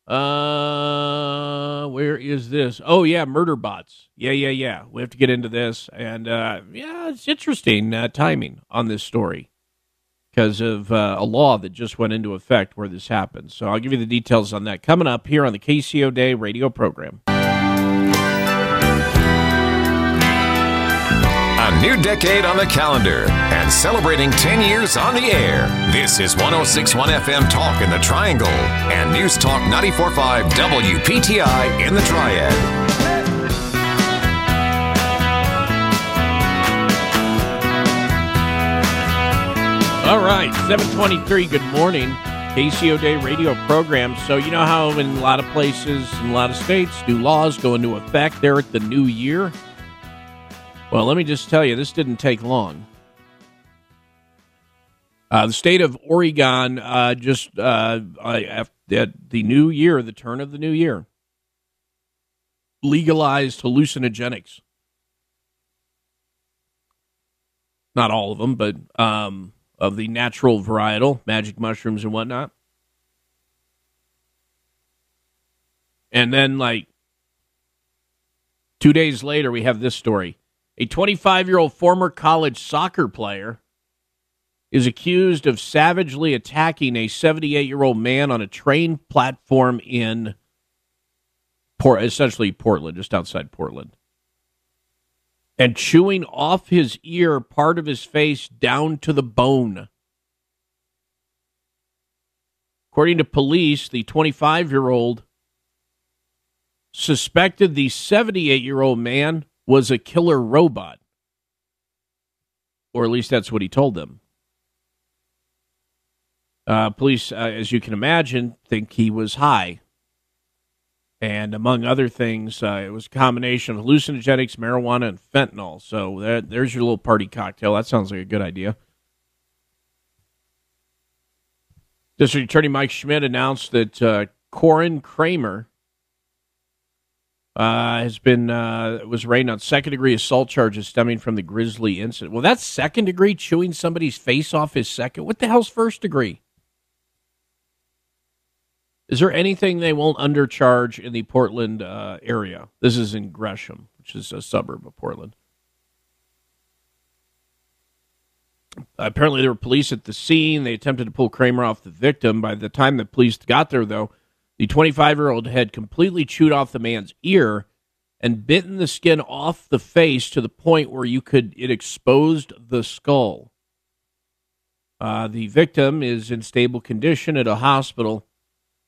Uh, where is this? Oh yeah, murder bots. Yeah, yeah, yeah. We have to get into this, and uh, yeah, it's interesting uh, timing on this story because of uh, a law that just went into effect where this happened. So I'll give you the details on that coming up here on the KC O'Dea radio program. New decade on the calendar and celebrating 10 years on the air. This is 1061 FM Talk in the Triangle and News Talk 945 WPTI in the Triad. All right, 723, good morning. KC O'Dea radio program. So, you know how in a lot of places, in a lot of states, new laws go into effect there at the new year? Well, let me just tell you, this didn't take long. Uh, the state of Oregon uh, just uh, at the new year, the turn of the new year, legalized hallucinogenics. Not all of them, but um, of the natural varietal, magic mushrooms and whatnot. And then, like, two days later, we have this story. A 25 year old former college soccer player is accused of savagely attacking a 78 year old man on a train platform in Port, essentially Portland, just outside Portland, and chewing off his ear, part of his face down to the bone. According to police, the 25 year old suspected the 78 year old man was a killer robot. Or at least that's what he told them. Uh, police, uh, as you can imagine, think he was high. And among other things, uh, it was a combination of hallucinogenics, marijuana, and fentanyl. So there, there's your little party cocktail. That sounds like a good idea. District Attorney Mike Schmidt announced that uh, Corin Kramer uh, has been uh, was arraigned on second degree assault charges stemming from the Grisly incident. Well, that's second degree chewing somebody's face off is second. What the hell's first degree? Is there anything they won't undercharge in the Portland uh, area? This is in Gresham, which is a suburb of Portland. Apparently, there were police at the scene. They attempted to pull Kramer off the victim. By the time the police got there, though, the 25 year old had completely chewed off the man's ear and bitten the skin off the face to the point where you could it exposed the skull. Uh, the victim is in stable condition at a hospital.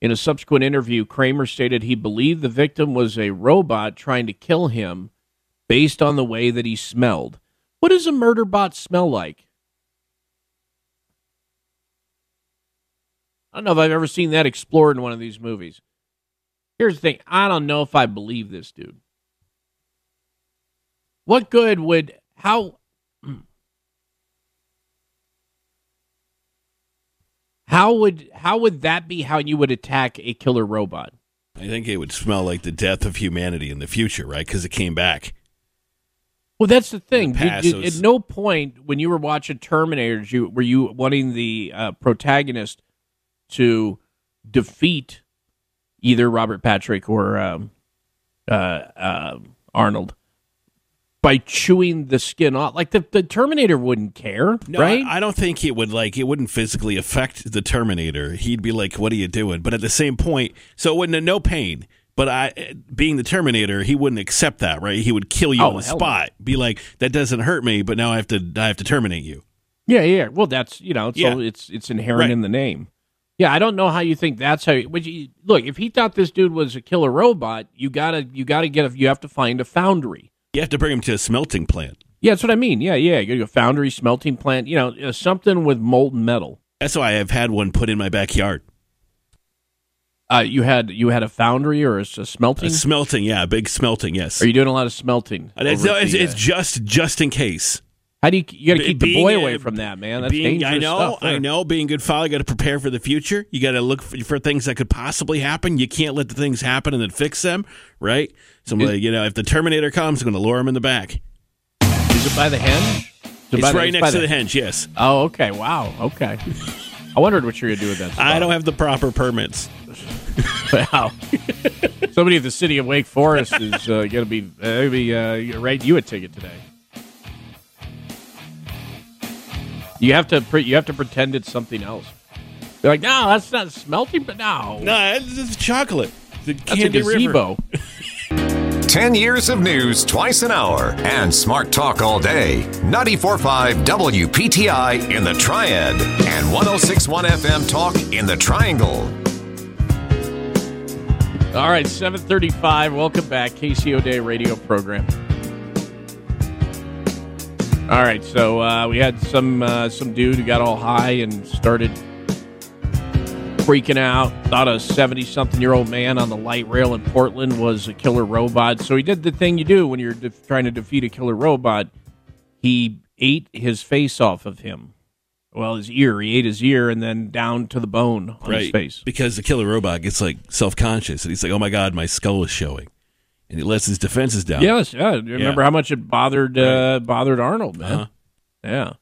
In a subsequent interview, Kramer stated he believed the victim was a robot trying to kill him based on the way that he smelled. What does a murder bot smell like? I don't know if I've ever seen that explored in one of these movies. Here's the thing I don't know if I believe this dude. What good would, how, how would, how would that be how you would attack a killer robot? I think it would smell like the death of humanity in the future, right? Because it came back. Well, that's the thing. The past, Did- did- was- at no point when you were watching terminators you were you wanting the uh, protagonist to defeat either Robert Patrick or um, uh, uh, Arnold by chewing the skin off. Like the, the Terminator wouldn't care, No, right? I, I don't think it would like it wouldn't physically affect the Terminator. He'd be like, "What are you doing?" But at the same point, so it wouldn't no pain. But I, being the Terminator, he wouldn't accept that, right? He would kill you Oh, on the hell no. spot. Be like, "That doesn't hurt me," but now I have to, I have to terminate you. yeah, yeah. Well, that's you know, so Yeah. it's it's inherent Right. in the name. Yeah, I don't know how you think that's how. But you, look, if he thought this dude was a killer robot, you gotta you gotta get a, you have to find a foundry. You have to bring him to a smelting plant. Yeah, that's what I mean. Yeah, yeah. You a foundry, smelting plant. You know, uh, something with molten metal. That's why I've had one put in my backyard. Uh, you had you had a foundry or a, a smelting. A smelting, yeah, a big smelting. Yes. Are you doing a lot of smelting? And it's, it's, the, it's uh, just just in case. How do you you got to keep the boy away from that, man? That's being, dangerous I know. I know. Being a good father, you got to prepare for the future. You got to look for, for things that could possibly happen. You can't let the things happen and then fix them, right? So, I'm Is- like, you know, if the Terminator comes, I'm going to lure him in the back. Is it by the henge? It It's the- right next to the henge. Yes, Oh, okay. Wow. Okay. I wondered what you were gonna do with that. I don't have the proper permits. Wow. Somebody at the city of Wake Forest is uh, going to be uh, be uh, write you a ticket today. You have to pre- you have to pretend it's something else. They're like, no, that's not smelting, but no, No, it's, it's chocolate. The that's a Candy River. gazebo. 10 years of news twice an hour and smart talk all day. 94.5 WPTI in the Triad and 106.1 FM Talk in the Triangle. All right, seven thirty-five. Welcome back, KC O'Dea radio program. All right, so uh, we had some uh, some dude who got all high and started freaking out. Thought a seventy something year old man on the light rail in Portland was a killer robot. So he did the thing you do when you're de- trying to defeat a killer robot. He ate his face off of him. Well, his ear. He ate his ear and then down to the bone on his face. Because the killer robot gets like self conscious and he's like, "Oh my god, my skull is showing," and he lets his defenses down. Yes, yeah. You Remember how much it bothered uh, bothered Arnold, man? Uh-huh. Yeah.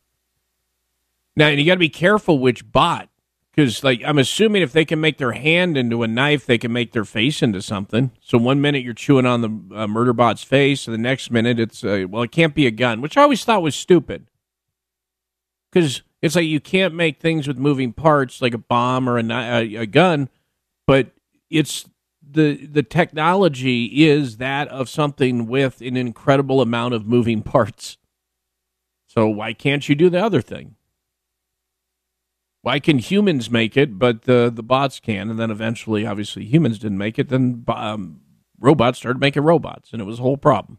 Now and you got to be careful which bot, because like I'm assuming if they can make their hand into a knife, they can make their face into something. So one minute you're chewing on the uh, murder bot's face, and the next minute it's uh, well, it can't be a gun, which I always thought was stupid. Because it's like you can't make things with moving parts like a bomb or a, a, a gun, but it's the the technology is that of something with an incredible amount of moving parts. So why can't you do the other thing? Why can humans make it, but the the bots can? And then eventually, obviously, humans didn't make it. Then um, robots started making robots, and it was a whole problem.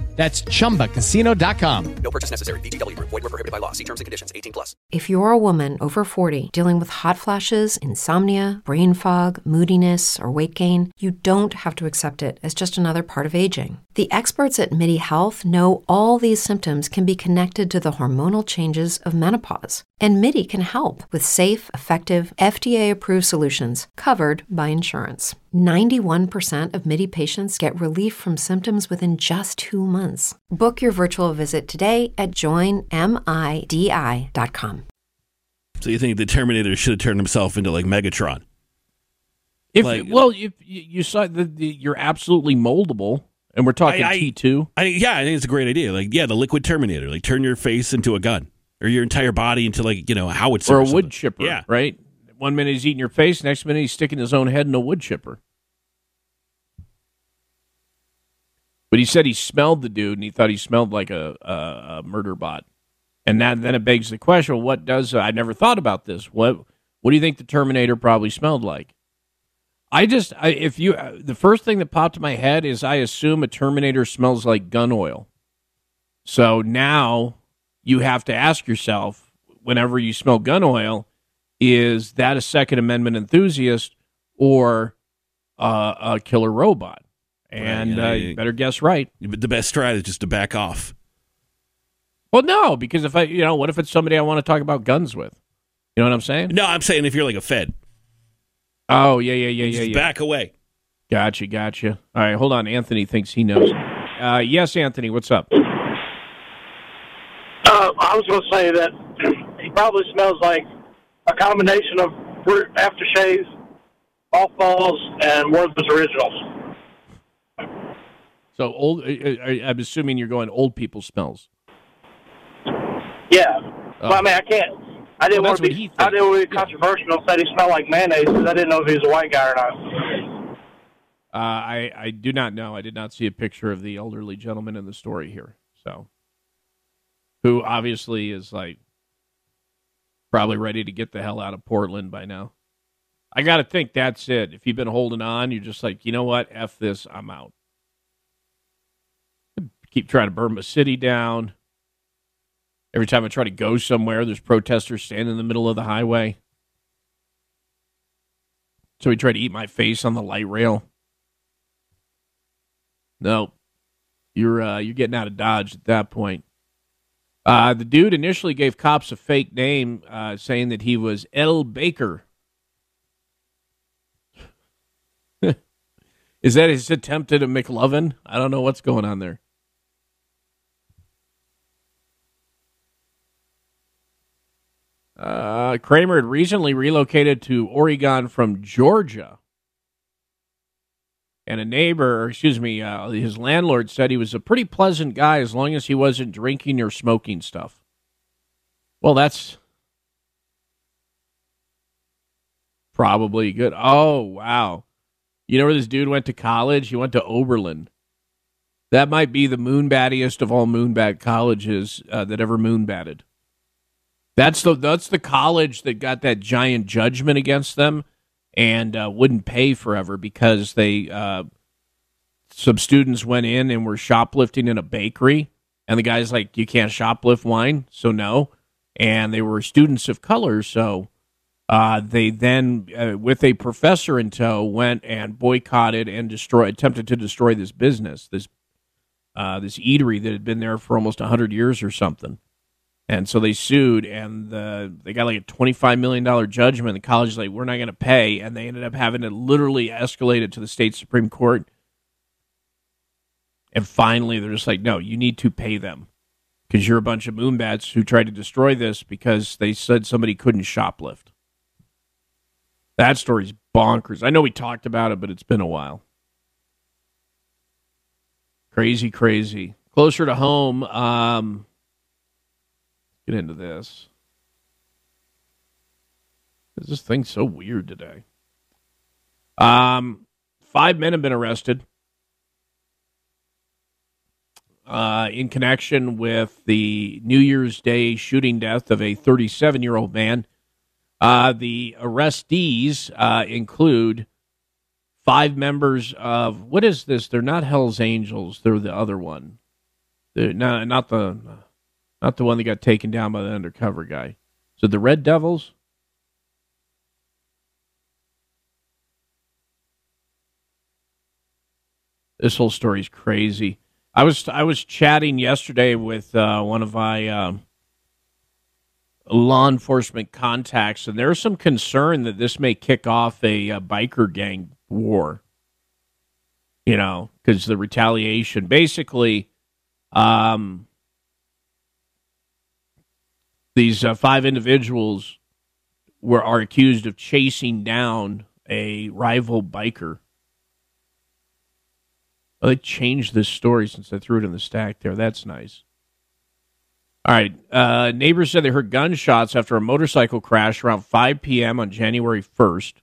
That's chumbacasino.com. No purchase necessary. VGW Group. Void were prohibited by law. See terms and conditions. 18 plus. If you're a woman over 40 dealing with hot flashes, insomnia, brain fog, moodiness, or weight gain, you don't have to accept it as just another part of aging. The experts at MIDI Health know all these symptoms can be connected to the hormonal changes of menopause. And MIDI can help with safe, effective, FDA approved solutions covered by insurance. 91% of MIDI patients get relief from symptoms within just two months. Book your virtual visit today at joinmidi.com. So you think the Terminator should have turned himself into like Megatron? If Like- well, if you, you saw the, the you're absolutely moldable, and we're talking T two. Yeah, I think it's a great idea. Like, yeah, the liquid Terminator, like turn your face into a gun or your entire body into like you know a howitzer or a wood chipper. Yeah, right. One minute he's eating your face, next minute he's sticking his own head in a wood chipper. But he said he smelled the dude, and he thought he smelled like a, a, a murder bot. And that, then it begs the question: What does? Uh, I never thought about this. What What do you think the Terminator probably smelled like? I just, I, if you, uh, the first thing that popped in my head is I assume a Terminator smells like gun oil. So now you have to ask yourself, whenever you smell gun oil, is that a Second Amendment enthusiast or uh, a killer robot? And yeah, uh, yeah. you better guess right. But the best strategy is just to back off. Well, no, because if I, you know, what if it's somebody I want to talk about guns with? You know what I'm saying? No, I'm saying if you're like a Fed, Oh, yeah, yeah, yeah, yeah, just yeah. back away. Gotcha, gotcha. All right, hold on. Anthony thinks he knows. Uh, yes, Anthony, what's up? Uh, I was going to say that he probably smells like a combination of Brut aftershave, balls, and Werther's Originals. So old. uh, uh, I'm assuming you're going old people smells. Yeah. Oh. Well, I mean, I can't. I didn't Well, want to be. I didn't want to be controversial Said he smelled like mayonnaise because I didn't know if he was a white guy or not. Uh, I I do not know. I did not see a picture of the elderly gentleman in the story here. So, who obviously is like probably ready to get the hell out of Portland by now. I got to think that's it. If you've been holding on, you're just like, you know what? F this. I'm out. Keep trying to burn my city down. Every time I try to go somewhere, there's protesters standing in the middle of the highway. So he tried to eat my face on the light rail. No, you're uh, you're getting out of Dodge at that point. Uh, the dude initially gave cops a fake name, uh, saying that he was L. Baker. Is that his attempt at a McLovin? I don't know what's going on there. Uh, Kramer had recently relocated to Oregon from Georgia. And a neighbor, or excuse me, uh, his landlord said he was a pretty pleasant guy as long as he wasn't drinking or smoking stuff. Well, that's Probably good. Oh wow! You know where this dude went to college? He went to Oberlin. That might be the moonbattiest of all moonbat colleges uh, that ever moonbatted. That's the that's the college that got that giant judgment against them and uh, wouldn't pay forever because they uh, some students went in and were shoplifting in a bakery, and the guy's like, "You can't shoplift wine," so no. And they were students of color, so uh, they then, uh, with a professor in tow, went and boycotted and destroyed, attempted to destroy this business, this uh, this eatery that had been there for almost hundred years or something. And so they sued, and the, they got like a twenty-five million dollar judgment. The college is like, "We're not going to pay," and they ended up having to literally escalate it to the state supreme court. And finally, they're just like, "No, you need to pay them because you're a bunch of moonbats who tried to destroy this because they said somebody couldn't shoplift." That story's bonkers. I know we talked about it, but it's been a while. Crazy, crazy. Closer to home, um, get into this. Is this thing's so weird today. Um, five men have been arrested uh, in connection with the New Year's Day shooting death of a 37 year old man uh, the arrestees uh, include five members of what is this? They're not Hell's Angels. They're the other one. They're not not the not the one that got taken down by the undercover guy. So the Red Devils. This whole story is crazy. I was I was chatting yesterday with uh, one of my um, law enforcement contacts, and there's some concern that this may kick off a, a biker gang war. You know, because the retaliation, basically, um, these uh, five individuals were are accused of chasing down a rival biker. Well, they changed this story since I threw it in the stack there. That's nice. All right. Uh, neighbors said they heard gunshots after a motorcycle crash around 5 p.m. on January 1st.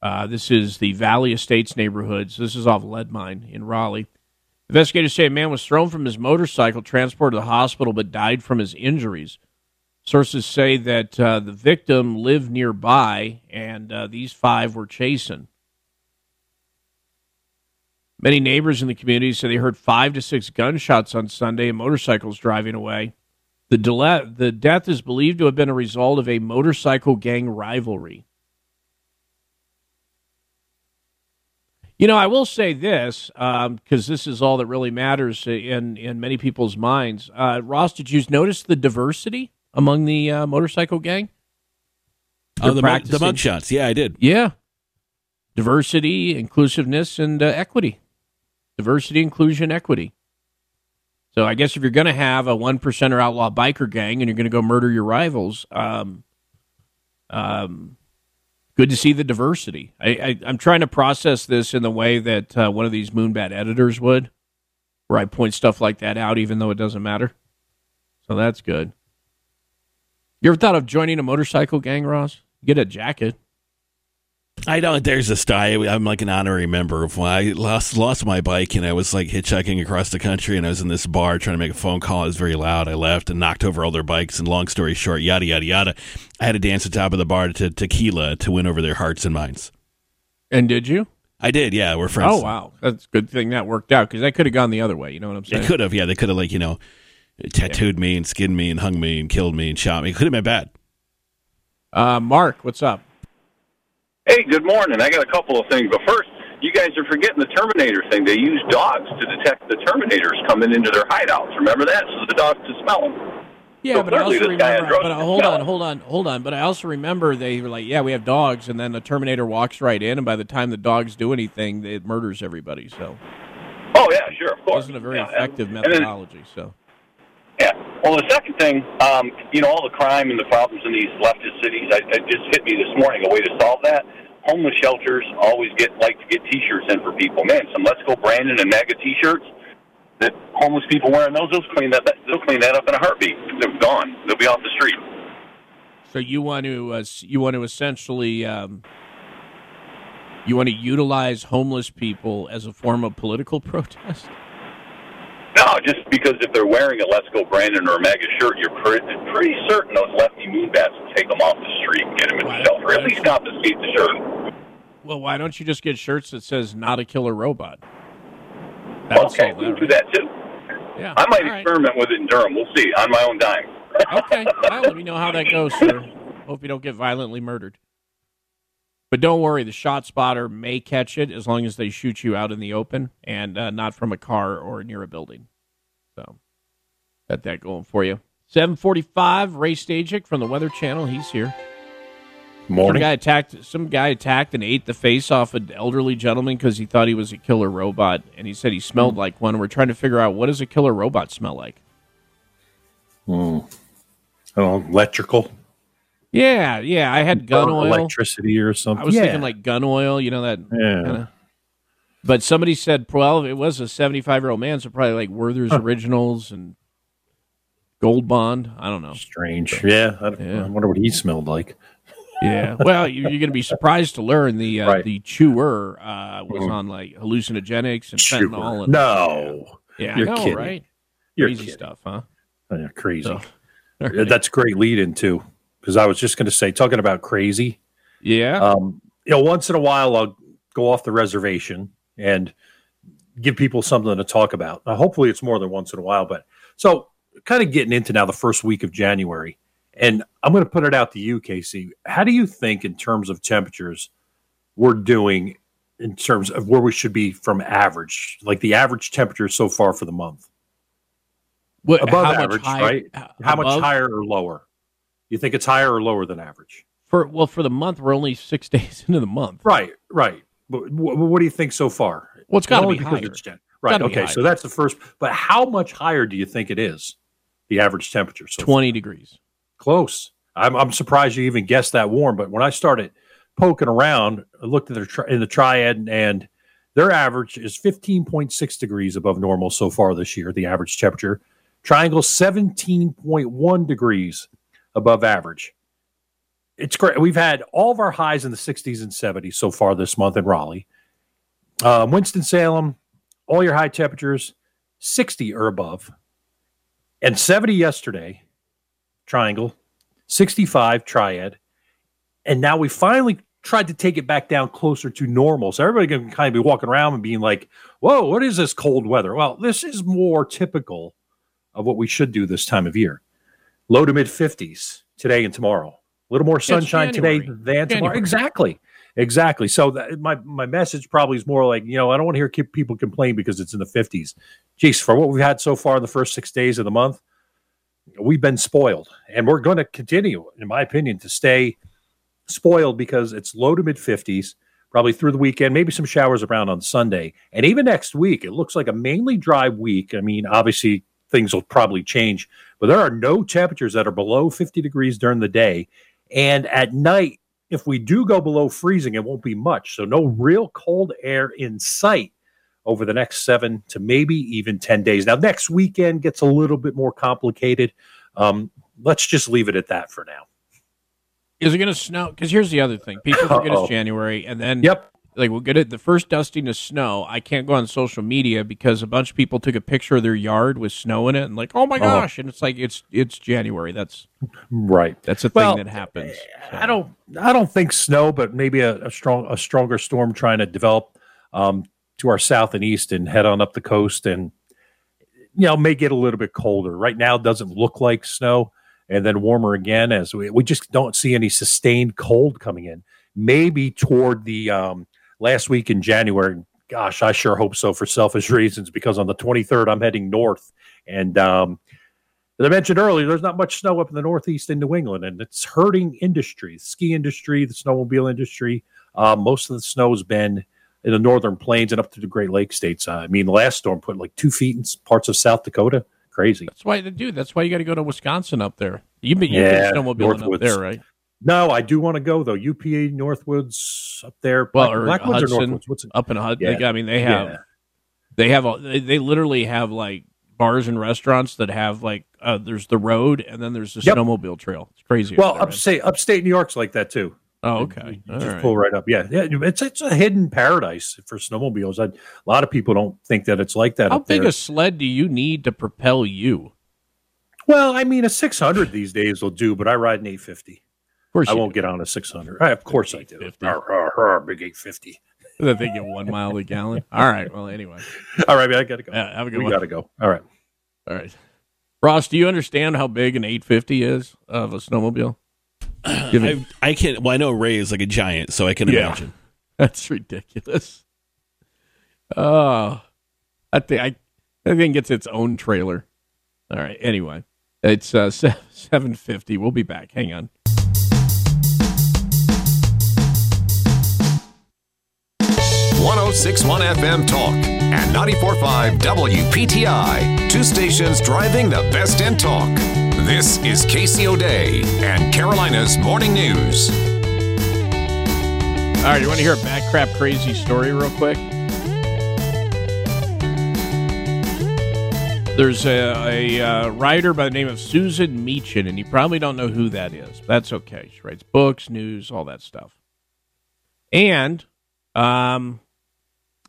Uh, this is the Valley Estates neighborhoods. This is off Leadmine in Raleigh. Investigators say a man was thrown from his motorcycle, transported to the hospital, but died from his injuries. Sources say that uh, the victim lived nearby, and uh, these five were chasing. Many neighbors in the community said they heard five to six gunshots on Sunday and motorcycles driving away. The, de- the death is believed to have been a result of a motorcycle gang rivalry. You know, I will say this because um, this is all that really matters in in many people's minds. Uh, Ross, did you notice the diversity among the uh, motorcycle gang? oh, the, mug, the mugshots. Yeah, I did. Yeah, diversity, inclusiveness, and uh, equity diversity, inclusion, equity. So I guess if you're going to have a one percenter outlaw biker gang and you're going to go murder your rivals, um, um, good to see the diversity. I, am trying to process this in the way that uh, one of these Moonbat editors would, where I point stuff like that out, even though it doesn't matter. So that's good. You ever thought of joining a motorcycle gang, Ross? Get a jacket. I don't. There's a style. I'm like an honorary member of when I lost lost my bike and I was like hitchhiking across the country and I was in this bar trying to make a phone call. It was very loud. I left and knocked over all their bikes. And long story short, yada yada yada. I had to dance at the top of the bar to tequila to win over their hearts and minds. And did you? I did. Yeah, we're friends. Oh wow, that's a good thing that worked out because that could have gone the other way. You know what I'm saying? It could have. Yeah, they could have like you know tattooed yeah. me and skinned me and hung me and killed me and shot me. It could have been bad. Uh, Mark, what's up? Hey, good morning. I got a couple of things, but first, you guys are forgetting the Terminator thing. They use dogs to detect the Terminators coming into their hideouts. Remember that? So the dogs to smell them. Yeah, so but I also remember. But hold on, hold on, hold on. But I also remember they were like, "Yeah, we have dogs," and then the Terminator walks right in, and by the time the dogs do anything, it murders everybody. So. Oh yeah, sure, of course. It wasn't a very yeah, effective methodology. Then, so. Yeah. Well, the second thing, um, you know, all the crime and the problems in these leftist cities, I, it just hit me this morning. A way to solve that: homeless shelters always get like to get T-shirts in for people. Man, some Let's Go Brandon and MAGA T-shirts that homeless people wearing those, they'll clean that. They'll clean that up in a heartbeat. They're gone. They'll be off the street. So you want to uh, you want to essentially um, you want to utilize homeless people as a form of political protest? No, just because if they're wearing a Let's Go Brandon or a MAGA shirt, you're pretty, pretty certain those lefty moonbats will take them off the street and get them in the shelter. At least confiscate the shirt. Well, why don't you just get shirts that says "Not a Killer Robot"? That okay, we'll do that too. Yeah. I might right. experiment with it in Durham. We'll see on my own dime. okay. Well, let me know how that goes, sir. Hope you don't get violently murdered. But don't worry, the shot spotter may catch it as long as they shoot you out in the open and uh, not from a car or near a building. So, got that going for you. 745, Ray Stagich from the Weather Channel. He's here. Morning. Some guy attacked. Some guy attacked and ate the face off an elderly gentleman because he thought he was a killer robot, and he said he smelled like one. We're trying to figure out what does a killer robot smell like. Hmm. I don't know, electrical. Yeah, yeah. I had gun oil. electricity or something. I was Yeah. thinking like gun oil, you know that. Yeah. kinda- But somebody said, well, it was a 75 year old man, so probably like Werther's Originals and Gold Bond. I don't know. Strange. Yeah. I, I wonder what he smelled like. Yeah. Well, you- you're going to be surprised to learn the uh, Right. the chewer uh, was Mhm. on like hallucinogenics and Chewer. fentanyl. And, No. Yeah, You're I know, kidding. right? You're Crazy kidding. stuff, huh? Oh, yeah, crazy. So- Yeah, That's great lead in too, because I was just going to say, talking about crazy. Yeah. Um, you know, once in a while, I'll go off the reservation and give people something to talk about. Now, hopefully, it's more than once in a while. But so, kind of getting into now the first week of January, and I'm going to put it out to you, KC. How do you think, in terms of temperatures, we're doing in terms of where we should be from average, like the average temperature so far for the month? What, above average, higher- right? How much higher or lower? You think it's higher or lower than average? For well, for the month, we're only six days into the month. Right, right. But wh- what do you think so far? Well, it's gotta Only be because higher. it's Jan- Right. Okay. So that's the first. But how much higher do you think it is? The average temperature. So 20 degrees. close. I'm, I'm surprised you even guessed that warm. But when I started poking around, I looked at their tri- in the triad, and their average is 15.6 degrees above normal so far this year. The average temperature. Triangle 17.1 degrees above average. It's great. We've had all of our highs in the 60s and 70s so far this month in Raleigh. Uh, Winston Salem, all your high temperatures, 60 or above, and 70 yesterday, triangle, 65 triad, and now we finally tried to take it back down closer to normal. So everybody can kind of be walking around and being like, "Whoa, what is this cold weather?" Well, this is more typical of what we should do this time of year. Low to mid 50s today and tomorrow. A little more sunshine today January. than tomorrow. Exactly. Exactly. So that, my my message probably is more like, you know, I don't want to hear people complain because it's in the 50s. Geez, for what we've had so far in the first six days of the month, we've been spoiled. And we're going to continue, in my opinion, to stay spoiled because it's low to mid 50s, probably through the weekend, maybe some showers around on Sunday. And even next week, it looks like a mainly dry week. I mean, obviously, things will probably change, but there are no temperatures that are below 50 degrees during the day. And at night, if we do go below freezing, it won't be much. So, no real cold air in sight over the next seven to maybe even 10 days. Now, next weekend gets a little bit more complicated. Um, let's just leave it at that for now. Is it going to snow? Because here's the other thing: people forget Uh-oh. it's January, and then Yep. Like we'll get it the first dusting of snow. I can't go on social media because a bunch of people took a picture of their yard with snow in it, and like, oh my Uh-huh. gosh! And it's like it's it's January. That's Right. that's a Well, thing that happens. I don't I don't think snow, but maybe a, a strong a stronger storm trying to develop um, to our south and east and head on up the coast and you know may get a little bit colder. Right now it doesn't look like snow and then warmer again as we, we just don't see any sustained cold coming in. Maybe toward the um, last week in January. Gosh, I sure hope so for selfish reasons because on the 23rd I'm heading north and um, as I mentioned earlier, there's not much snow up in the Northeast in New England, and it's hurting industry, the ski industry, the snowmobile industry. Uh, most of the snow has been in the northern plains and up to the Great Lakes states. Uh, I mean, the last storm put like two feet in parts of South Dakota. Crazy. That's why, dude. That's why you got to go to Wisconsin up there. You've been you've Yeah, been snowmobiling up there, right? No, I do want to go though. UPA Northwoods up there. Well, Black- or Blackwoods Hudson, Northwoods? What's it? up in Hudson. Yeah. I mean, they have Yeah. they have a, they, they literally have like bars and restaurants that have like uh, there's the road, and then there's the Yep. snowmobile trail. It's crazy. Well, up there, upstate upstate New York's like that too. Oh, okay. You All just right. pull right up. Yeah, yeah. It's it's a hidden paradise for snowmobiles. I, a lot of people don't think that it's like that. How big there. a sled do you need to propel you? Well, I mean, a 600 these days will do, but I ride an 850. Of course, I won't get on a 600. I, of course I do. Arr, arr, arr, big 850. That they get one mile a gallon. All right. Well, anyway. All right, I gotta go. Yeah, have a good we one. gotta go. All right. All right. Ross, do you understand how big an 850 is of a snowmobile? Give me- I, I can. Well, I know Ray is like a giant, so I can Yeah. imagine. That's ridiculous. Oh, I think I, I think it's its own trailer. All right. Anyway, it's uh, seven fifty. We'll be back. Hang on. 1061 FM Talk and 945 WPTI. Two stations driving the best in talk. This is KC O'Dea and Carolina's Morning News. All right. You want to hear a back crap crazy story real quick? There's a, a uh, writer by the name of Susan Meachen, and you probably don't know who that is. That's okay. She writes books, news, all that stuff. And um,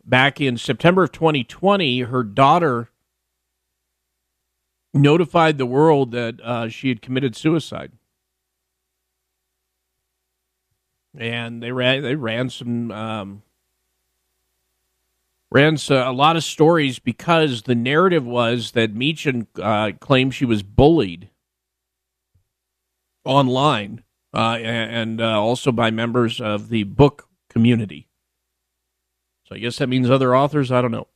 back in September of 2020, her daughter notified the world that uh, she had committed suicide. And they ran they ran some um, ran a lot of stories because the narrative was that Meachen uh, claimed she was bullied online uh, and uh, also by members of the book community. So I guess that means other authors. I don't know.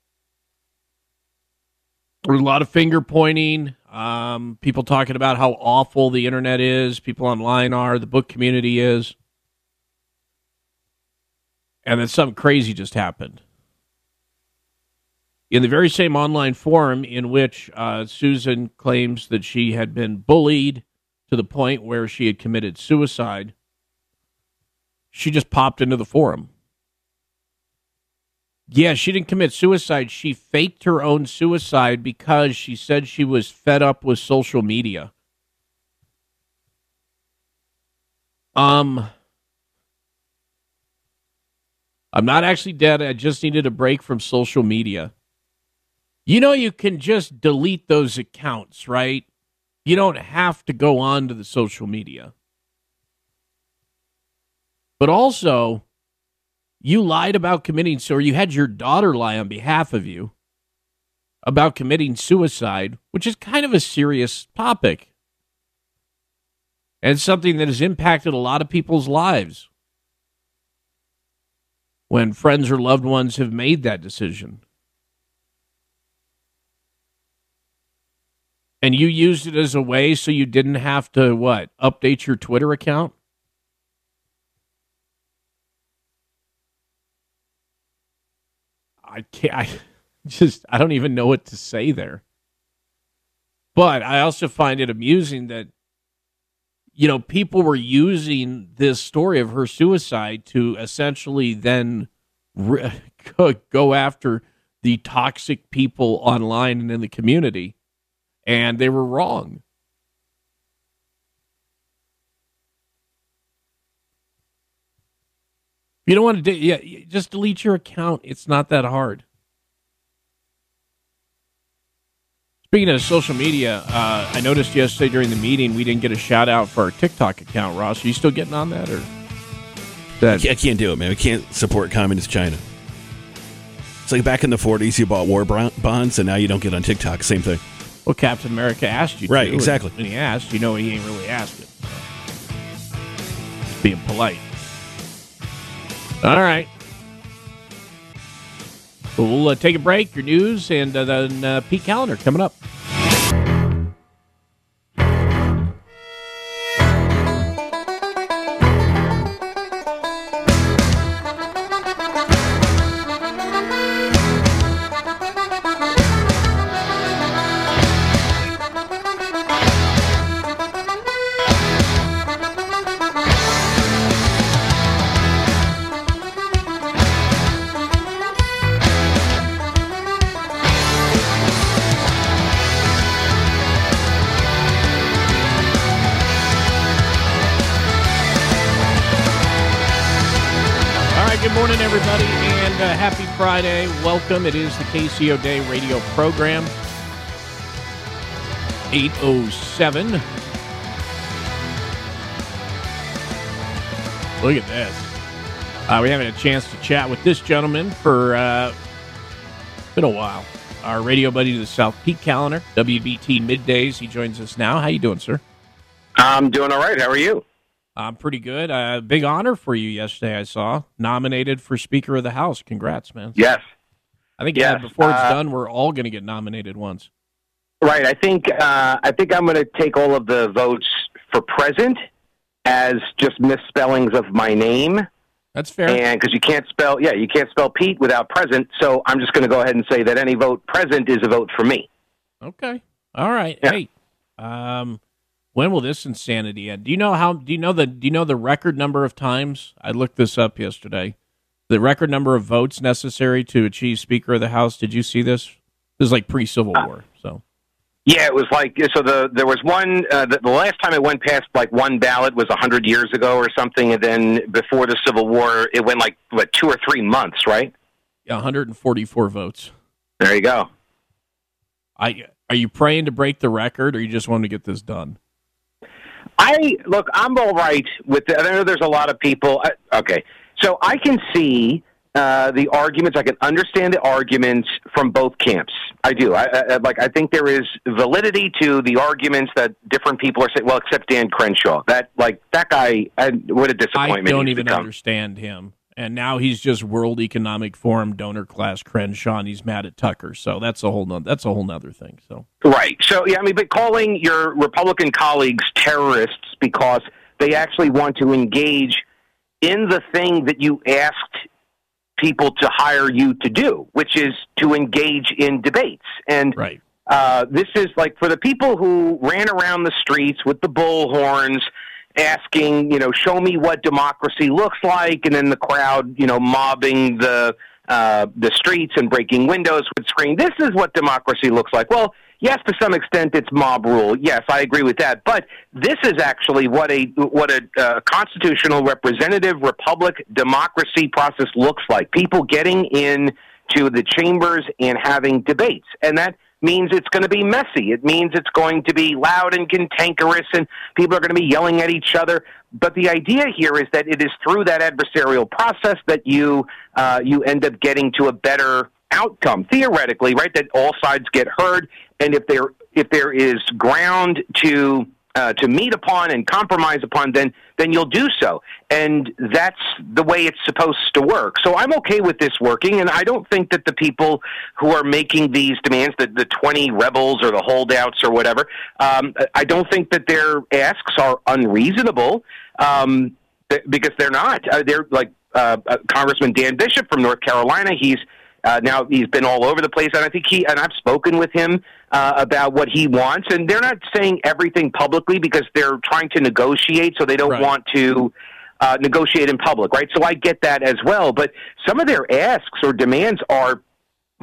There's a lot of finger pointing. Um, people talking about how awful the internet is. People online are. The book community is. And then something crazy just happened. In the very same online forum in which uh, Susan claims that she had been bullied to the point where she had committed suicide, she just popped into the forum. Yeah, she didn't commit suicide. She faked her own suicide because she said she was fed up with social media. Um, I'm not actually dead. I just needed a break from social media. You know, you can just delete those accounts, right? You don't have to go on to the social media. But also, you lied about committing, or you had your daughter lie on behalf of you about committing suicide, which is kind of a serious topic and something that has impacted a lot of people's lives when friends or loved ones have made that decision. And you used it as a way so you didn't have to, what, update your Twitter account? I can't, I just, I don't even know what to say there. But I also find it amusing that, you know, people were using this story of her suicide to essentially then re- go after the toxic people online and in the community. And they were wrong. If you don't want to, de- yeah, just delete your account. It's not that hard. Speaking of social media, uh, I noticed yesterday during the meeting we didn't get a shout out for our TikTok account. Ross, are you still getting on that, or that? I can't do it, man. We can't support communist China. It's like back in the 40s, you bought war bonds, and now you don't get on TikTok. Same thing. Well, Captain America asked you, Right, to, exactly. And when he asked, you know, he ain't really asking. Just being polite. All right. Well, uh, take a break. Your news and uh, then uh, Pete Kaliner coming up. Morning, everybody, and uh, happy Friday. Welcome. It is the KC O'Dea radio program. 807. Look at this. Uh, we haven't had a chance to chat with this gentleman for uh, been a while. Our radio buddy to the South Pete Kaliner, WBT Middays. He joins us now. How you doing, sir? I'm doing all right. How are you? I'm pretty good. Uh, big honor for you yesterday. I saw nominated for Speaker of the House. Congrats, man. Yes. I think Yes. yeah, before it's Uh, done, we're all going to get nominated once. Right. I think uh, I think I'm going to take all of the votes for present as just misspellings of my name. That's fair. And because you can't spell, yeah, you can't spell Pete without present. So I'm just going to go ahead and say that any vote present is a vote for me. Okay. All right. Hey, um, when will this insanity end? Do you know how? Do you know the? Do you know the record number of times? I looked this up yesterday. The record number of votes necessary to achieve Speaker of the House. Did you see this? This is like pre-Civil War. So Yeah, it was like so. The there was one. Uh, the, the last time it went past like one ballot was a hundred years ago or something, and then before the Civil War, it went like what two or three months, right? Yeah, 144 votes. There you go. I are you praying to break the record, or you just want to get this done? I look. I'm all right with. The, I know there's a lot of people. I, okay, so I can see uh, the arguments. I can understand the arguments from both camps. I do. I, I like. I think there is validity to the arguments that different people are saying. Well, except Dan Crenshaw. That like that guy. I, what a disappointment. I don't even become. understand him. And now he's just World Economic Forum donor class Crenshaw, and he's mad at Tucker. So that's a whole no, that's a whole nother thing. So Right. So yeah, I mean, but calling your Republican colleagues terrorists because they actually want to engage in the thing that you asked people to hire you to do, which is to engage in debates. And right. uh, this is like for the people who ran around the streets with the bullhorns asking, you know, show me what democracy looks like, and then the crowd, you know, mobbing the uh, the streets and breaking windows with screaming, "This is what democracy looks like." Well, yes, to some extent, it's mob rule. Yes, I agree with that. But this is actually what a what a uh, constitutional representative republic democracy process looks like. People getting in to the chambers and having debates, and that means it's going to be messy. It means it's going to be loud and cantankerous, and people are going to be yelling at each other. But the idea here is that it is through that adversarial process that you uh, you end up getting to a better outcome theoretically, right? That all sides get heard, and if there if there is ground to uh, to meet upon and compromise upon, then then you'll do so, and that's the way it's supposed to work. So I'm okay with this working, and I don't think that the people who are making these demands, the the 20 rebels or the holdouts or whatever, um, I don't think that their asks are unreasonable, um, because they're not. Uh, they're like uh, uh, Congressman Dan Bishop from North Carolina. He's uh, now he's been all over the place, and I think he and I've spoken with him uh, about what he wants. And they're not saying everything publicly because they're trying to negotiate, so they don't Right. want to uh, negotiate in public, right? So I get that as well. But some of their asks or demands are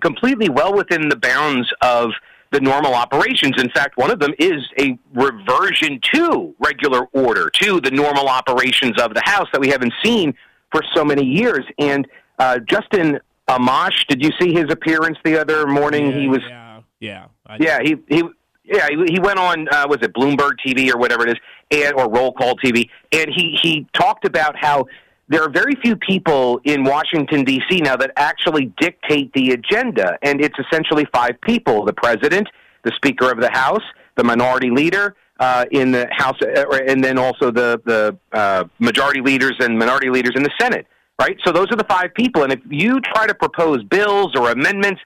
completely well within the bounds of the normal operations. In fact, one of them is a reversion to regular order, to the normal operations of the House that we haven't seen for so many years. And uh, Justin Amash, did you see his appearance the other morning? he was yeah, yeah, yeah, he he yeah he, he went on uh, was it Bloomberg TV or whatever it is, and or Roll Call TV, and he he talked about how there are very few people in Washington D.C. now that actually dictate the agenda, and it's essentially five people: the president, the Speaker of the House, the Minority Leader. Uh, in the House, uh, and then also the the uh, majority leaders and minority leaders in the Senate, right? So those are the five people. And if you try to propose bills or amendments,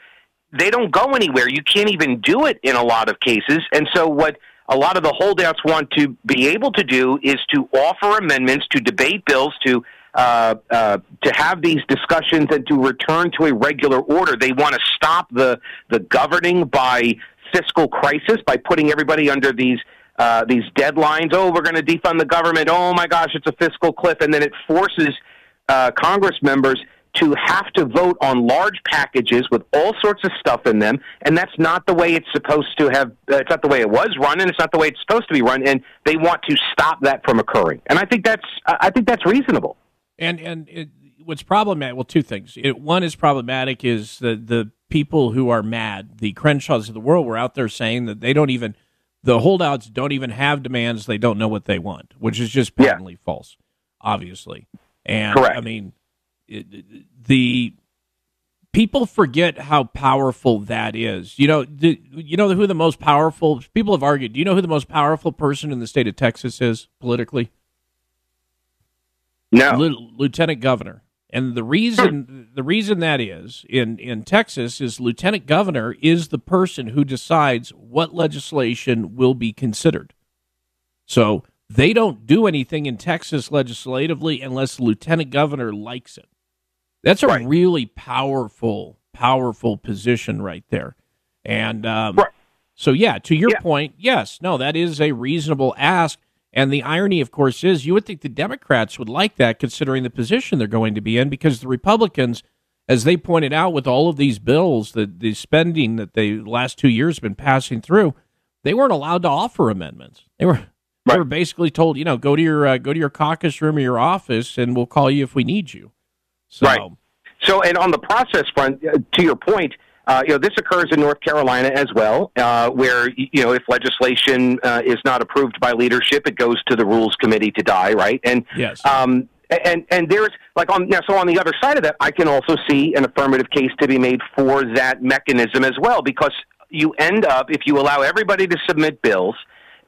they don't go anywhere. You can't even do it in a lot of cases. And so what a lot of the holdouts want to be able to do is to offer amendments, to debate bills, to uh, uh, to have these discussions and to return to a regular order. They want to stop the the governing by fiscal crisis by putting everybody under these uh, these deadlines. Oh, we're going to defund the government. Oh my gosh, it's a fiscal cliff, and then it forces uh, Congress members to have to vote on large packages with all sorts of stuff in them, and that's not the way it's supposed to have. Uh, it's not the way it was run, and it's not the way it's supposed to be run. And they want to stop that from occurring. And I think that's I I think that's reasonable. And and it, what's problematic? Well, two things. It, one is problematic is the the people who are mad, the Crenshaws of the world, were out there saying that they don't even the holdouts don't even have demands. They don't know what they want, which is just patently yeah. false, obviously. And Correct. I mean, it, the people forget how powerful that is. You know, the, you know who the most powerful people have argued. Do you know who the most powerful person in the state of Texas is politically? No, L- Lieutenant Governor. And the reason the reason that is in in Texas is Lieutenant Governor is the person who decides what legislation will be considered. So they don't do anything in Texas legislatively unless the Lieutenant Governor likes it. That's a right. really powerful, powerful position right there. And um, right. so, yeah, to your yeah. point, yes, no, that is a reasonable ask. And the irony, of course, is you would think the Democrats would like that considering the position they're going to be in because the Republicans, as they pointed out with all of these bills, the, the spending that the last two years have been passing through, they weren't allowed to offer amendments. They were they were basically told, you know, go to your uh, go to your caucus room or your office, and we'll call you if we need you. So, right. So, and on the process front, uh, to your point, uh, you know, this occurs in North Carolina as well, uh, where you know if legislation uh, is not approved by leadership, it goes to the Rules Committee to die, right? And yes, um, and and there's like on now, so on the other side of that, I can also see an affirmative case to be made for that mechanism as well, because you end up if you allow everybody to submit bills,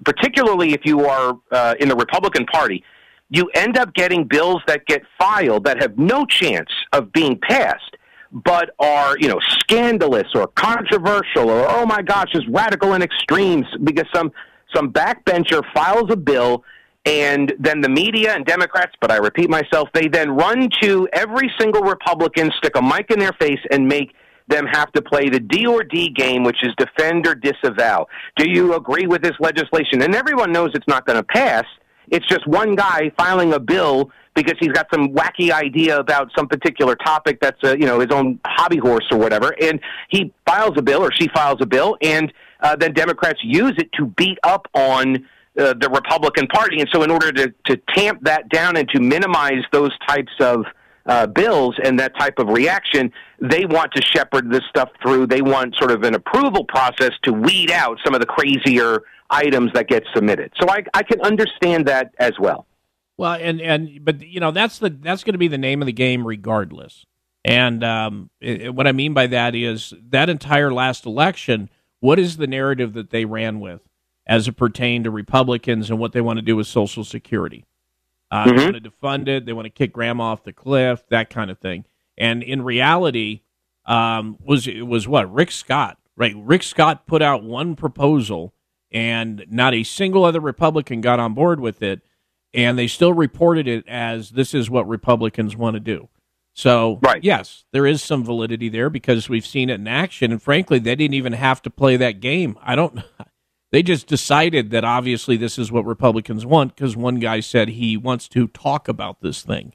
particularly if you are uh, in the Republican Party you end up getting bills that get filed that have no chance of being passed but are you know scandalous or controversial or oh my gosh just radical and extremes because some some backbencher files a bill and then the media and democrats but i repeat myself they then run to every single republican stick a mic in their face and make them have to play the D or D game, which is defend or disavow. Do you agree with this legislation? And everyone knows it's not going to pass. It's just one guy filing a bill because he's got some wacky idea about some particular topic that's a, you know his own hobby horse or whatever, and he files a bill or she files a bill, and uh, then Democrats use it to beat up on uh, the Republican Party. And so, in order to to tamp that down and to minimize those types of uh, bills and that type of reaction, they want to shepherd this stuff through. They want sort of an approval process to weed out some of the crazier items that get submitted. So I, I can understand that as well. Well, and and but you know that's the that's going to be the name of the game regardless. And um, it, what I mean by that is that entire last election, what is the narrative that they ran with as it pertained to Republicans and what they want to do with Social Security? Uh, Mm-hmm. They want to defund it. They want to kick grandma off the cliff, that kind of thing. And in reality, um, was it was what Rick Scott, right? Rick Scott put out one proposal, and not a single other Republican got on board with it, and they still reported it as this is what Republicans want to do. So, right. yes, there is some validity there because we've seen it in action, and frankly, they didn't even have to play that game. I don't. They just decided that obviously this is what Republicans want because one guy said he wants to talk about this thing.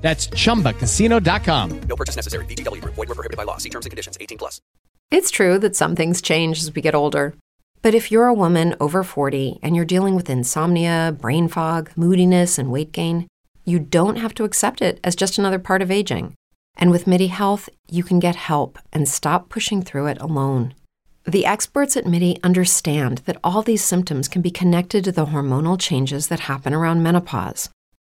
That's chumbacasino.com. No purchase necessary. VGW Group. Void were prohibited by law. See terms and conditions. 18 plus. It's true that some things change as we get older. But if you're a woman over 40 and you're dealing with insomnia, brain fog, moodiness, and weight gain, you don't have to accept it as just another part of aging. And with MIDI Health, you can get help and stop pushing through it alone. The experts at MIDI understand that all these symptoms can be connected to the hormonal changes that happen around menopause,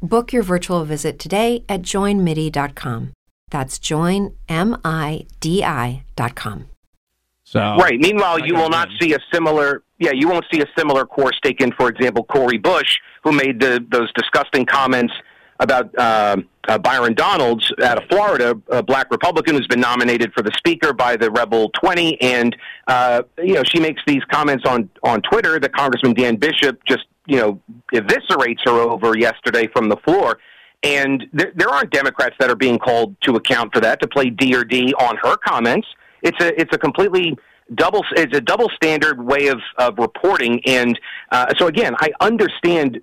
Book your virtual visit today at joinmidi.com. That's joinmidi.com. So right. Meanwhile, you will not see a similar. Yeah, you won't see a similar course taken. For example, Cori Bush, who made the, those disgusting comments about uh, uh, Byron Donalds out of Florida, a black Republican who's been nominated for the Speaker by the Rebel 20, and uh, you know she makes these comments on on Twitter that Congressman Dan Bishop just you know eviscerates her over yesterday from the floor. And there, there aren't Democrats that are being called to account for that to play D or D on her comments. It's a it's a completely double it's a double standard way of, of reporting and uh, so again i understand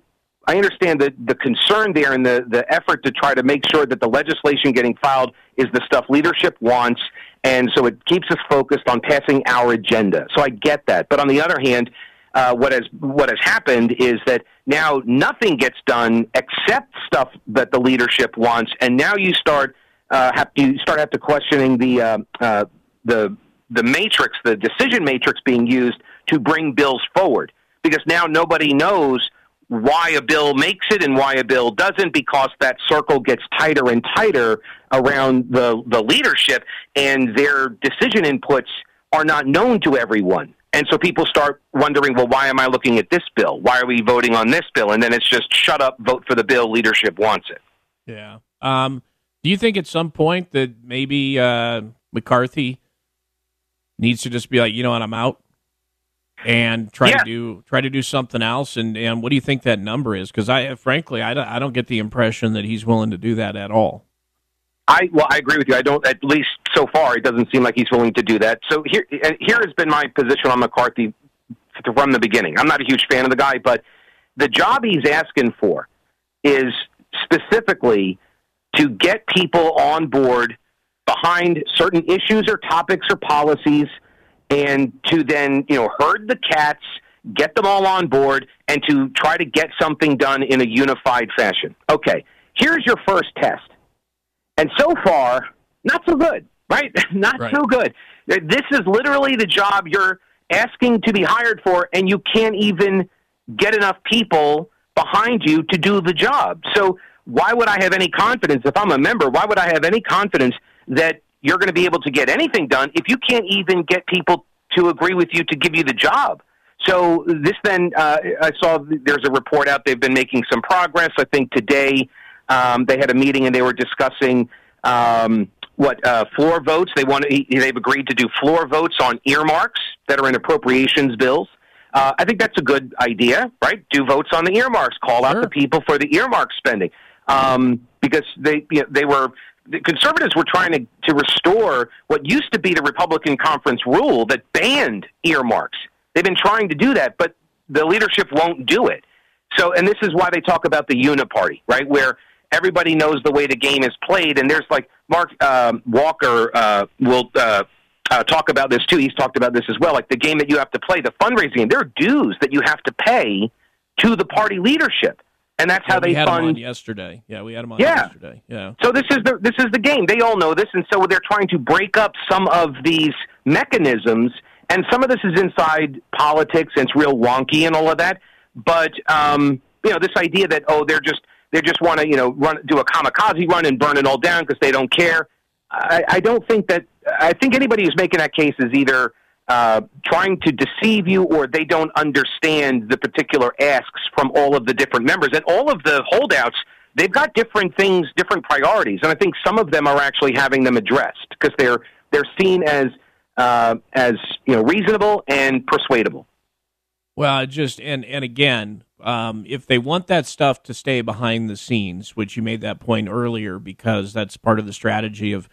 I understand the, the concern there and the, the effort to try to make sure that the legislation getting filed is the stuff leadership wants, and so it keeps us focused on passing our agenda. So I get that. But on the other hand, uh, what has what has happened is that now nothing gets done except stuff that the leadership wants, and now you start uh, have you start have to questioning the uh, uh, the the matrix, the decision matrix being used to bring bills forward, because now nobody knows why a bill makes it and why a bill doesn't because that circle gets tighter and tighter around the, the leadership and their decision inputs are not known to everyone. And so people start wondering, well, why am I looking at this bill? Why are we voting on this bill? And then it's just shut up, vote for the bill. Leadership wants it. Yeah. Um, do you think at some point that maybe uh, McCarthy needs to just be like, you know what, I'm out? and try yeah. to do try to do something else. And and what do you think that number is? Because I frankly I don't, I don't get the impression that he's willing to do that at all. I well, I agree with you. I don't. At least so far, it doesn't seem like he's willing to do that. So here, here has been my position on McCarthy from the beginning. I'm not a huge fan of the guy, but the job he's asking for is specifically to get people on board behind certain issues or topics or policies and to then you know herd the cats, get them all on board, and to try to get something done in a unified fashion. Okay, here's your first test, and so far, not so good, right? not right. so good. This is literally the job you're asking to be hired for, and you can't even get enough people behind you to do the job. So why would I have any confidence if I'm a member? Why would I have any confidence that you're going to be able to get anything done if you can't even get people to agree with you to give you the job. So this then, uh, I saw there's a report out. They've been making some progress. I think today um, they had a meeting and they were discussing um, what uh, floor votes. They want. To, they've agreed to do floor votes on earmarks that are in appropriations bills. Uh, I think that's a good idea, right? Do votes on the earmarks. Call sure. out the people for the earmark spending um, because they you know, they were the conservatives were trying to, to restore what used to be the Republican conference rule that banned earmarks. They've been trying to do that, but the leadership won't do it. So, and this is why they talk about the uniparty, right? Where everybody knows the way the game is played, and there's like Mark um, Walker uh, will uh, uh, talk about this too. He's talked about this as well. Like the game that you have to play, the fundraising game. There are dues that you have to pay to the party leadership and that's yeah, how they had fund. Yesterday, yeah, we had him on yeah. yesterday. Yeah. So this is the this is the game. They all know this, and so they're trying to break up some of these mechanisms. And some of this is inside politics, and it's real wonky and all of that. But um, you know, this idea that oh, they're just they just want to you know run do a kamikaze run and burn it all down because they don't care. I, I don't think that. I think anybody who's making that case is either uh, trying to deceive you or they don't understand the particular asks from all of the different members. And all of the holdouts, they've got different things, different priorities. And I think some of them are actually having them addressed because they're, they're seen as, uh, as you know, reasonable and persuadable. Well, just and and again, um, if they want that stuff to stay behind the scenes, which you made that point earlier, because that's part of the strategy of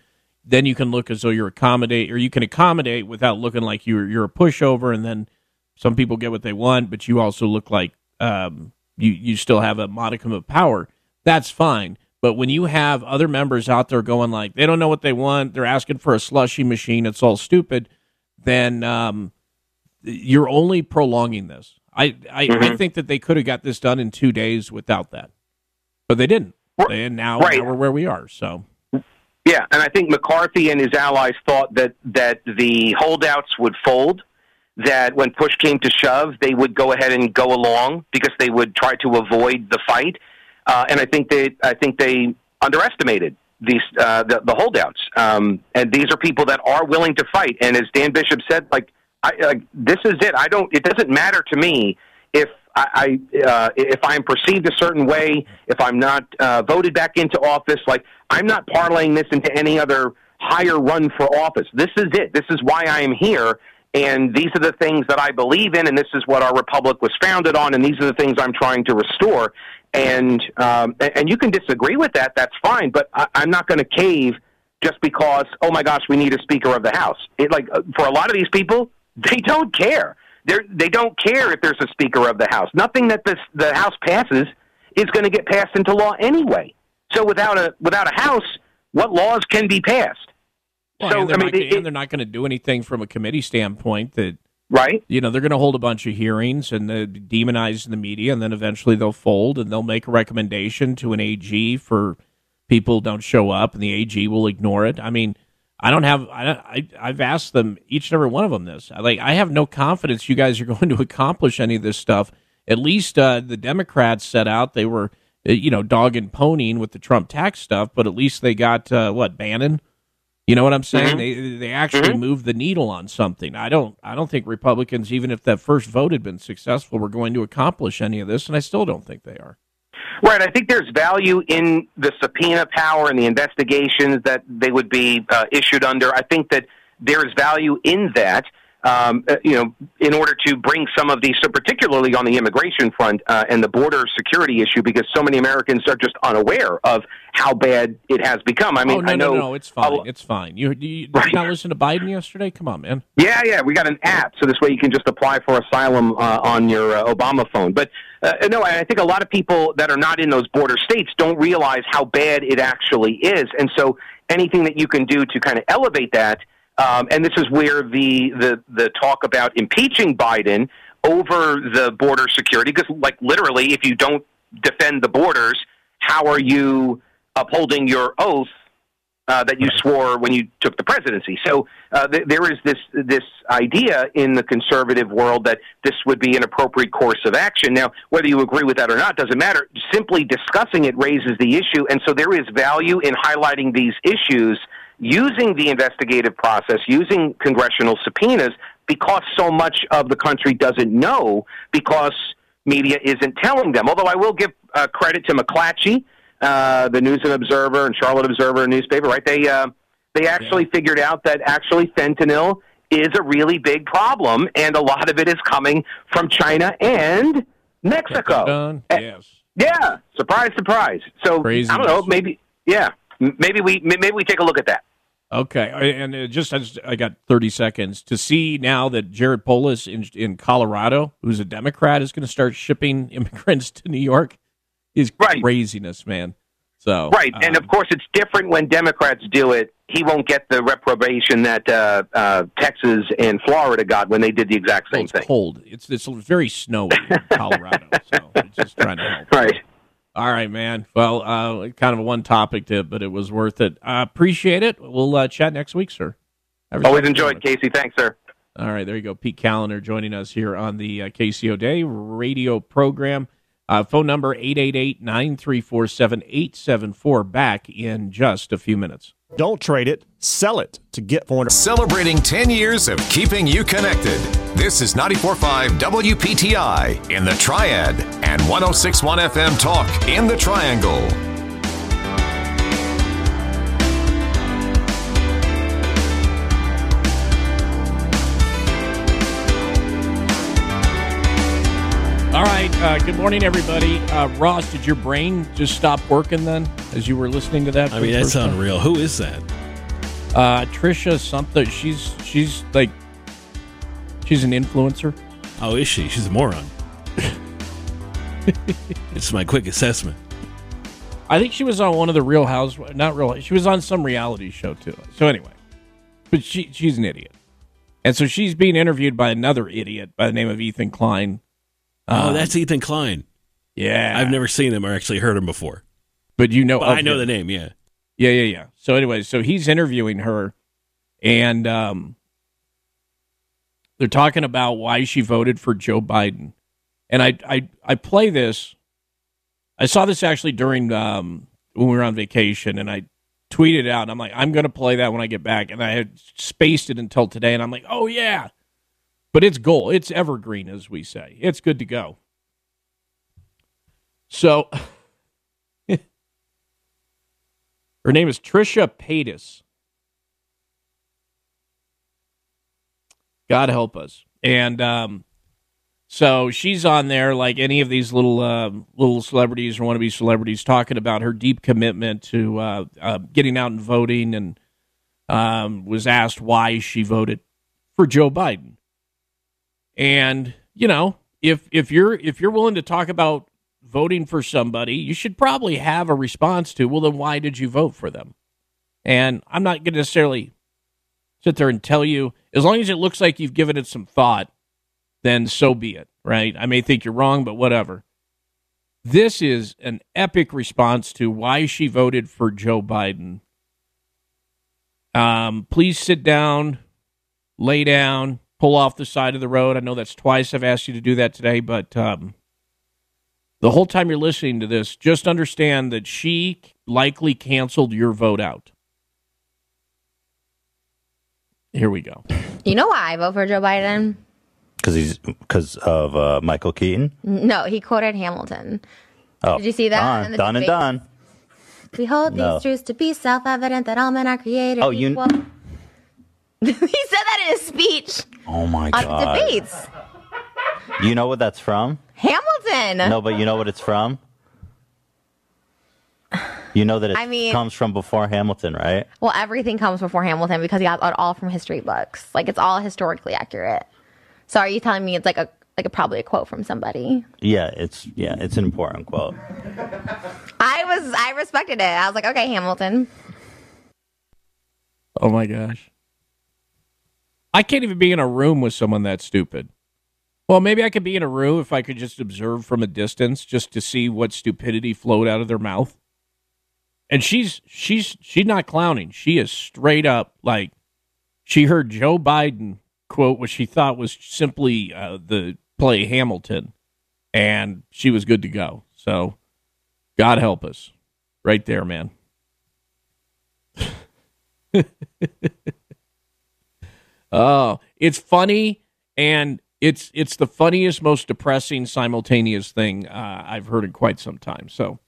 then you can look as though you're accommodate or you can accommodate without looking like you're you're a pushover and then some people get what they want but you also look like um, you you still have a modicum of power. That's fine. But when you have other members out there going like they don't know what they want they're asking for a slushy machine it's all stupid then um, you're only prolonging this i I, mm-hmm. I, think that they could have got this done in two days without that but they didn't and now, right. now we're where we are so yeah, and I think McCarthy and his allies thought that that the holdouts would fold, that when push came to shove, they would go ahead and go along because they would try to avoid the fight. Uh, and I think they I think they underestimated these uh, the, the holdouts, um, and these are people that are willing to fight. And as Dan Bishop said, like, I, like this is it. I don't. It doesn't matter to me if I, I uh, if I'm perceived a certain way, if I'm not uh, voted back into office. Like, I'm not parlaying this into any other higher run for office. This is it. This is why I am here. And these are the things that I believe in, and this is what our republic was founded on, and these are the things I'm trying to restore. And um, and you can disagree with that. That's fine, but I, I'm not going to cave just because. Oh my gosh, we need a Speaker of the House. It like uh, for a lot of these people, they don't care. They they don't care if there's a Speaker of the House. Nothing that this the House passes is going to get passed into law anyway. So without a without a House, what laws can be passed? Well, so and they're I mean, not, it- and they're not going to do anything from a committee standpoint that right. You know, they're going to hold a bunch of hearings and demonize the media, and then eventually they'll fold and they'll make a recommendation to an AG for people don't show up, and the AG will ignore it. I mean, I don't have. I, I I've asked them each and every one of them this. I, Like, I have no confidence you guys are going to accomplish any of this stuff. At least uh, the Democrats set out they were, uh, you know, dog and ponying with the Trump tax stuff, but at least they got uh, what Bannon. You know what I'm saying? Mhm. They they actually Mhm. moved the needle on something. I don't I don't think Republicans, even if that first vote had been successful, were going to accomplish any of this, and I still don't think they are. Right. I think there's value in the subpoena power and the investigations that they would be uh, issued under. I think that there is value in that. Um, uh, you know, in order to bring some of these, so particularly on the immigration front uh, and the border security issue, because so many Americans are just unaware of how bad it has become. I mean, oh no I know no no, it's fine, it's fine. You, you did you not listen to Biden yesterday? Come on, man. Yeah, yeah, we got an app, so this way you can just apply for asylum uh, on your uh, Obama phone. But uh, no, I think a lot of people that are not in those border states don't realize how bad it actually is, and so anything that you can do to kind of elevate that, um, and this is where the the the talk about impeaching Biden over the border security, because like literally, if you don't defend the borders, how are you upholding your oath uh, that you swore when you took the presidency. So uh, th- there is this this idea in the conservative world that this would be an appropriate course of action. Now, whether you agree with that or not doesn't matter. Simply discussing it raises the issue, and so there is value in highlighting these issues using the investigative process, using congressional subpoenas, because so much of the country doesn't know because media isn't telling them. Although I will give uh, credit to McClatchy uh, the News and Observer and Charlotte Observer newspaper, right? They uh, they actually figured out that actually fentanyl is a really big problem, and a lot of it is coming from China and Mexico. Eh, Yes. Yeah, surprise, surprise. So I don't know, maybe yeah, maybe we maybe we take a look at that. Okay, and uh, just I, I got 30 seconds to see now that Jared Polis in in Colorado, who's a Democrat, is going to start shipping immigrants to New York. Is craziness, man. So Right, and um, of course it's different when Democrats do it. He won't get the reprobation that uh, uh, Texas and Florida got when they did the exact same thing. cold. It's it's very snowy in Colorado, so it's just trying to help. Right. All right, man. Well, uh, kind of a one topic tip, but it was worth it. I appreciate it. We'll uh, chat next week, sir. Have Always enjoyed, Casey. Thanks, sir. All right, there you go. Pete Kaliner joining us here on the uh, KC O'Dea radio program. Uh, phone number 888-934-7874. Back in just a few minutes. Don't trade it, sell it to get 400. Celebrating 10 years of keeping you connected. This is 94.5 WPTI in the Triad and 106.1 FM Talk in the Triangle. All right. Uh, good morning, everybody. Uh, Ross, did your brain just stop working then as you were listening to that? I mean, that's unreal. Who is that? Uh, Trisha something. She's she's like she's an influencer. Oh, is she? She's a moron. it's my quick assessment. I think she was on one of the Real House, not Real. She was on some reality show too. So anyway, but she she's an idiot, and so she's being interviewed by another idiot by the name of Ethan Klein. Oh, Um, that's Ethan Klein. Yeah, I've never seen him or actually heard him before. but you know, But I know him. the name. Yeah. Yeah, yeah, yeah. So anyway, so he's interviewing her, and um, they're talking about why she voted for Joe Biden. And I, I, I play this. I saw this actually during um, when we were on vacation, and I tweeted out. I'm like, I'm going to play that when I get back, and I had spaced it until today, and I'm like, oh yeah, but it's gold. It's evergreen, as we say. It's good to go. So, her name is Trisha Paytas. God help us. And um, so she's on there like any of these little uh, little celebrities or wannabe celebrities talking about her deep commitment to uh, uh, getting out and voting, and um, was asked why she voted for Joe Biden. And you know, if if you're if you're willing to talk about voting for somebody, you should probably have a response to, well, then why did you vote for them? And I'm not going to necessarily sit there and tell you, as long as it looks like you've given it some thought, then so be it, right? I may think you're wrong, but whatever. This is an epic response to why she voted for Joe Biden. Um, please sit down, lay down, pull off the side of the road. I know that's twice I've asked you to do that today, but um, the whole time you're listening to this, just understand that she likely canceled your vote out. Here we go. You know why I vote for Joe Biden? Because he's because of uh, Michael Keaton. No, he quoted Hamilton. Oh, Did you see that? Done, in done and debate? done. We hold No. these truths to be self-evident that all men are created Oh, you- equal. he said that in his speech Oh my on god! debates. You know what that's from? Hamilton. No, but you know what it's from. You know that it I mean- comes from before Hamilton, right? Well, everything comes before Hamilton because he got it all from history books. Like it's all historically accurate. So are you telling me it's like a like a probably a quote from somebody? Yeah, it's yeah, it's an important quote. I was I respected it. I was like, okay, Hamilton. Oh my gosh. I can't even be in a room with someone that stupid. Well, maybe I could be in a room if I could just observe from a distance just to see what stupidity flowed out of their mouth. And she's she's she's not clowning. She is straight up like she heard Joe Biden quote what she thought was simply uh, the play Hamilton and she was good to go. So God help us. Right there, man. Oh, it's funny and it's it's the funniest, most depressing, simultaneous thing uh, I've heard in quite some time. So,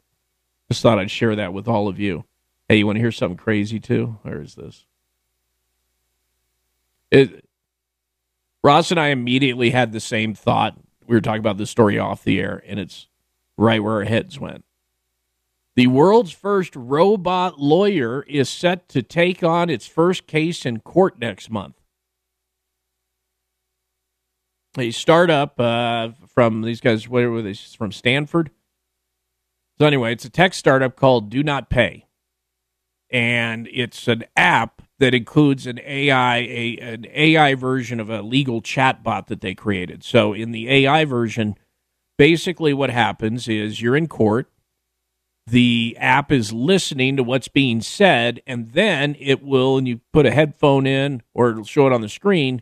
just thought I'd share that with all of you. Hey, you want to hear something crazy too? Where is this? It, Ross and I immediately had the same thought. We were talking about this story off the air, and it's right where our heads went. The world's first robot lawyer is set to take on its first case in court next month. A startup uh, from these guys, where were they? From Stanford. So anyway, it's a tech startup called Do Not Pay, and it's an app that includes an AI, a, an AI version of a legal chatbot that they created. So in the AI version, basically what happens is you're in court the app is listening to what's being said and then it will and you put a headphone in or it'll show it on the screen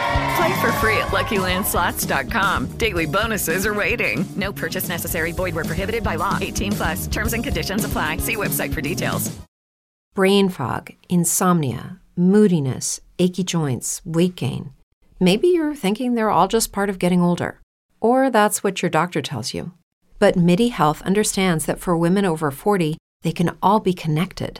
Play for free at LuckyLandSlots.com. Daily bonuses are waiting. No purchase necessary. Void where prohibited by law. 18 plus. Terms and conditions apply. See website for details. Brain fog, insomnia, moodiness, achy joints, weight gain. Maybe you're thinking they're all just part of getting older, or that's what your doctor tells you. But MIDI Health understands that for women over 40, they can all be connected.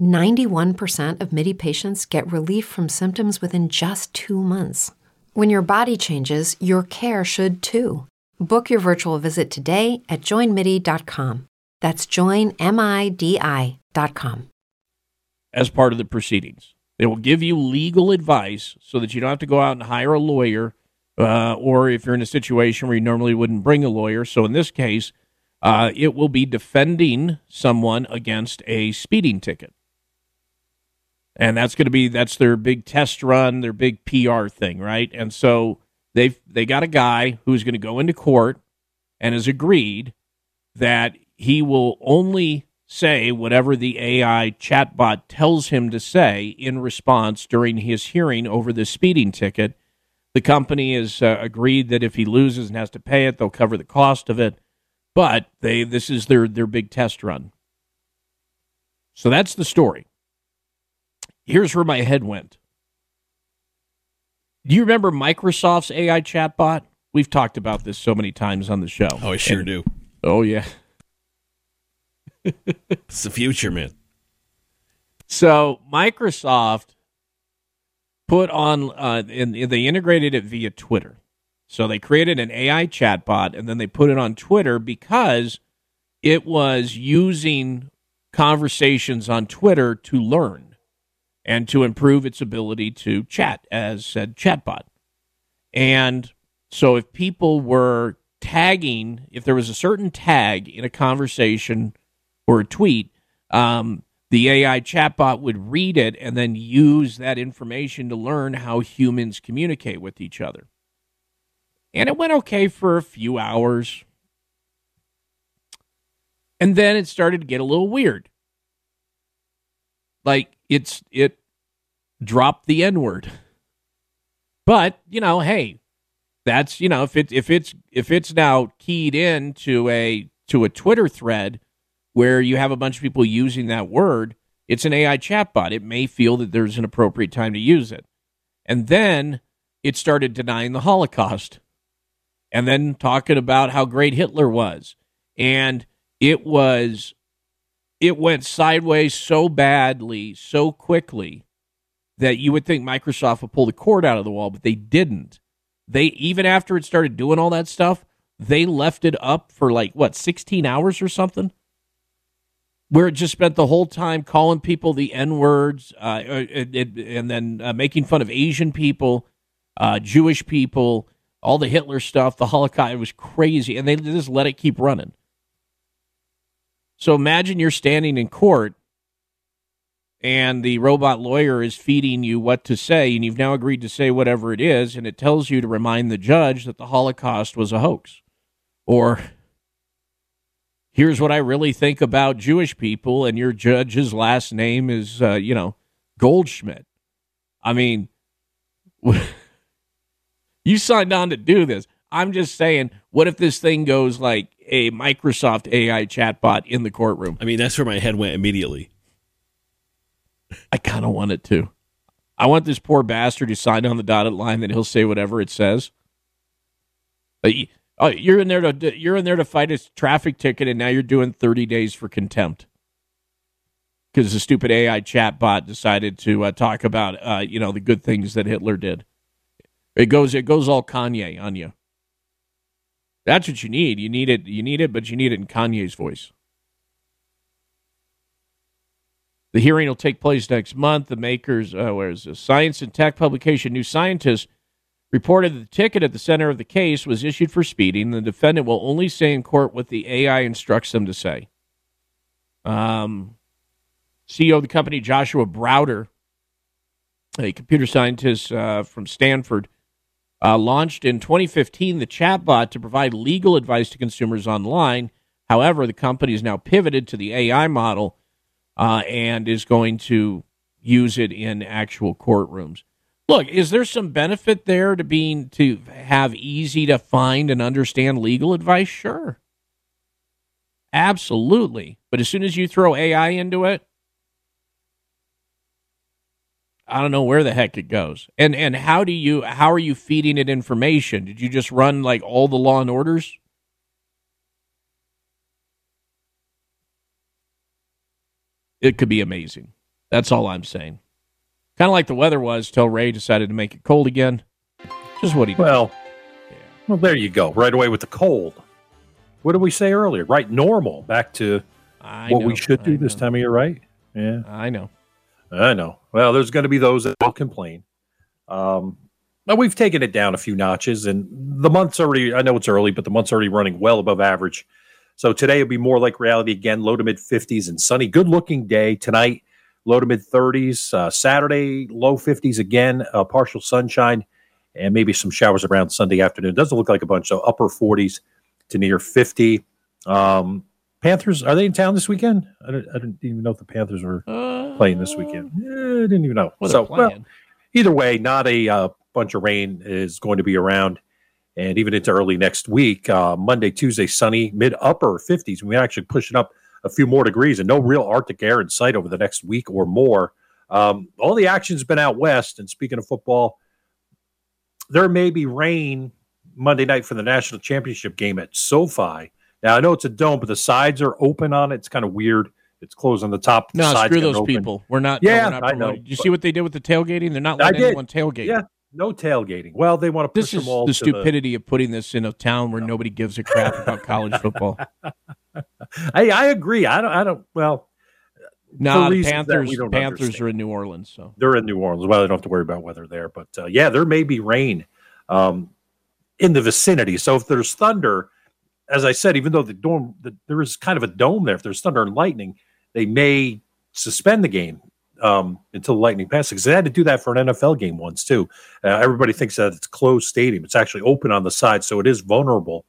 91% of MIDI patients get relief from symptoms within just two months. When your body changes, your care should too. Book your virtual visit today at joinmidi.com. That's joinmidi.com. as part of the proceedings. They will give you legal advice so that you don't have to go out and hire a lawyer, uh, or if you're in a situation where you normally wouldn't bring a lawyer. So in this case, uh, it will be defending someone against a speeding ticket. And that's going to be that's their big test run, their big PR thing, right? And so they've they got a guy who's going to go into court and has agreed that he will only say whatever the AI chatbot tells him to say in response during his hearing over the speeding ticket. The company has uh, agreed that if he loses and has to pay it, they'll cover the cost of it. But they this is their their big test run. So that's the story. Here's where my head went. Do you remember Microsoft's AI chatbot? We've talked about this so many times on the show. Oh, I sure And- do. Oh yeah. It's the future, man. So Microsoft put on, uh, and they integrated it via Twitter. So they created an AI chatbot, and then they put it on Twitter because it was using conversations on Twitter to learn and to improve its ability to chat as said chatbot. And so if people were tagging, if there was a certain tag in a conversation or a tweet, um, the AI chatbot would read it and then use that information to learn how humans communicate with each other. And it went okay for a few hours. And then it started to get a little weird. Like it's it dropped the N-word. But, you know, hey, that's, you know, if it if it's if it's now keyed in to a to a Twitter thread where you have a bunch of people using that word, it's an AI chatbot. It may feel that there's an appropriate time to use it. And then it started denying the Holocaust and then talking about how great Hitler was. And it was, it went sideways so badly, so quickly that you would think Microsoft would pull the cord out of the wall, but they didn't. They, even after it started doing all that stuff, they left it up for like, what, 16 hours or something? where it just spent the whole time calling people the N words, uh, it, and then uh, making fun of Asian people, uh, Jewish people, all the Hitler stuff, the Holocaust. It was crazy, and they just let it keep running. So imagine you're standing in court, and the robot lawyer is feeding you what to say, and you've now agreed to say whatever it is, and it tells you to remind the judge that the Holocaust was a hoax, or here's what I really think about Jewish people, and your judge's last name is, uh, you know, Goldschmidt. I mean, you signed on to do this. I'm just saying, what if this thing goes like a Microsoft AI chatbot in the courtroom? I mean, that's where my head went immediately. I kind of want it to. I want this poor bastard to sign on the dotted line that he'll say whatever it says. Oh, you're in there to you're in there to fight a traffic ticket, and now you're doing 30 days for contempt because the stupid AI chatbot decided to uh, talk about uh, you know the good things that Hitler did. It goes it goes all Kanye on you. That's what you need. You need it. You need it, but you need it in Kanye's voice. The hearing will take place next month. The makers, uh, where is this? Science and Tech publication New Scientist reported that the ticket at the center of the case was issued for speeding. The defendant will only say in court what the AI instructs them to say. Um, CEO of the company, Joshua Browder, a computer scientist uh, from Stanford, uh, launched in 2015 the chatbot to provide legal advice to consumers online. However, the company has now pivoted to the AI model uh, and is going to use it in actual courtrooms. Look, is there some benefit there to being to have easy to find and understand legal advice? Sure. Absolutely. But as soon as you throw AI into it, I don't know where the heck it goes. And and how do you how are you feeding it information? Did you just run like all the law and orders? It could be amazing. That's all I'm saying. Kind of like the weather was till Ray decided to make it cold again. Just what he did. Well, well, there you go. Right away with the cold. What did we say earlier? Right, normal. Back to I what know, we should do I this know. time of year, right? Yeah, I know. I know. Well, there's going to be those that will complain. Um, but we've taken it down a few notches, and the month's already. I know it's early, but the month's already running well above average. So today will be more like reality again. Low to mid 50s and sunny. Good looking day tonight. Low to mid 30s. Uh, Saturday low 50s again. Uh, partial sunshine and maybe some showers around Sunday afternoon. Doesn't look like a bunch. So upper 40s to near 50. Um, Panthers are they in town this weekend? I don't, I didn't even know if the Panthers were playing this weekend. Yeah, I didn't even know. So well, either way, not a uh, bunch of rain is going to be around, and even into early next week, uh, Monday, Tuesday, sunny, mid upper 50s. We actually pushing up a few more degrees, and no real Arctic air in sight over the next week or more. Um, all the action's been out west, and speaking of football, there may be rain Monday night for the national championship game at SoFi. Now I know it's a dome, but the sides are open on it. It's kind of weird. It's closed on the top. the No, sides screw those open. people. We're not. no, Yeah, we're not I know. You see what they did with the tailgating? They're not letting anyone tailgate. Yeah, no tailgating. Well, they want to push This is them all the to stupidity of putting this in a town where nobody gives a crap about college football. I, I agree. I don't. I don't. Well, No, for the Panthers. don't Panthers understand. are in New Orleans, so They're in New Orleans. Well, they don't have to worry about weather there. But uh, yeah, there may be rain um, in the vicinity. So if there's thunder, as I said, even though the dome, the, there is kind of a dome there. If there's thunder and lightning, they may suspend the game um, until the lightning passes. Because they had to do that for an NFL game once too. Uh, everybody thinks that it's closed stadium. It's actually open on the side, so it is vulnerable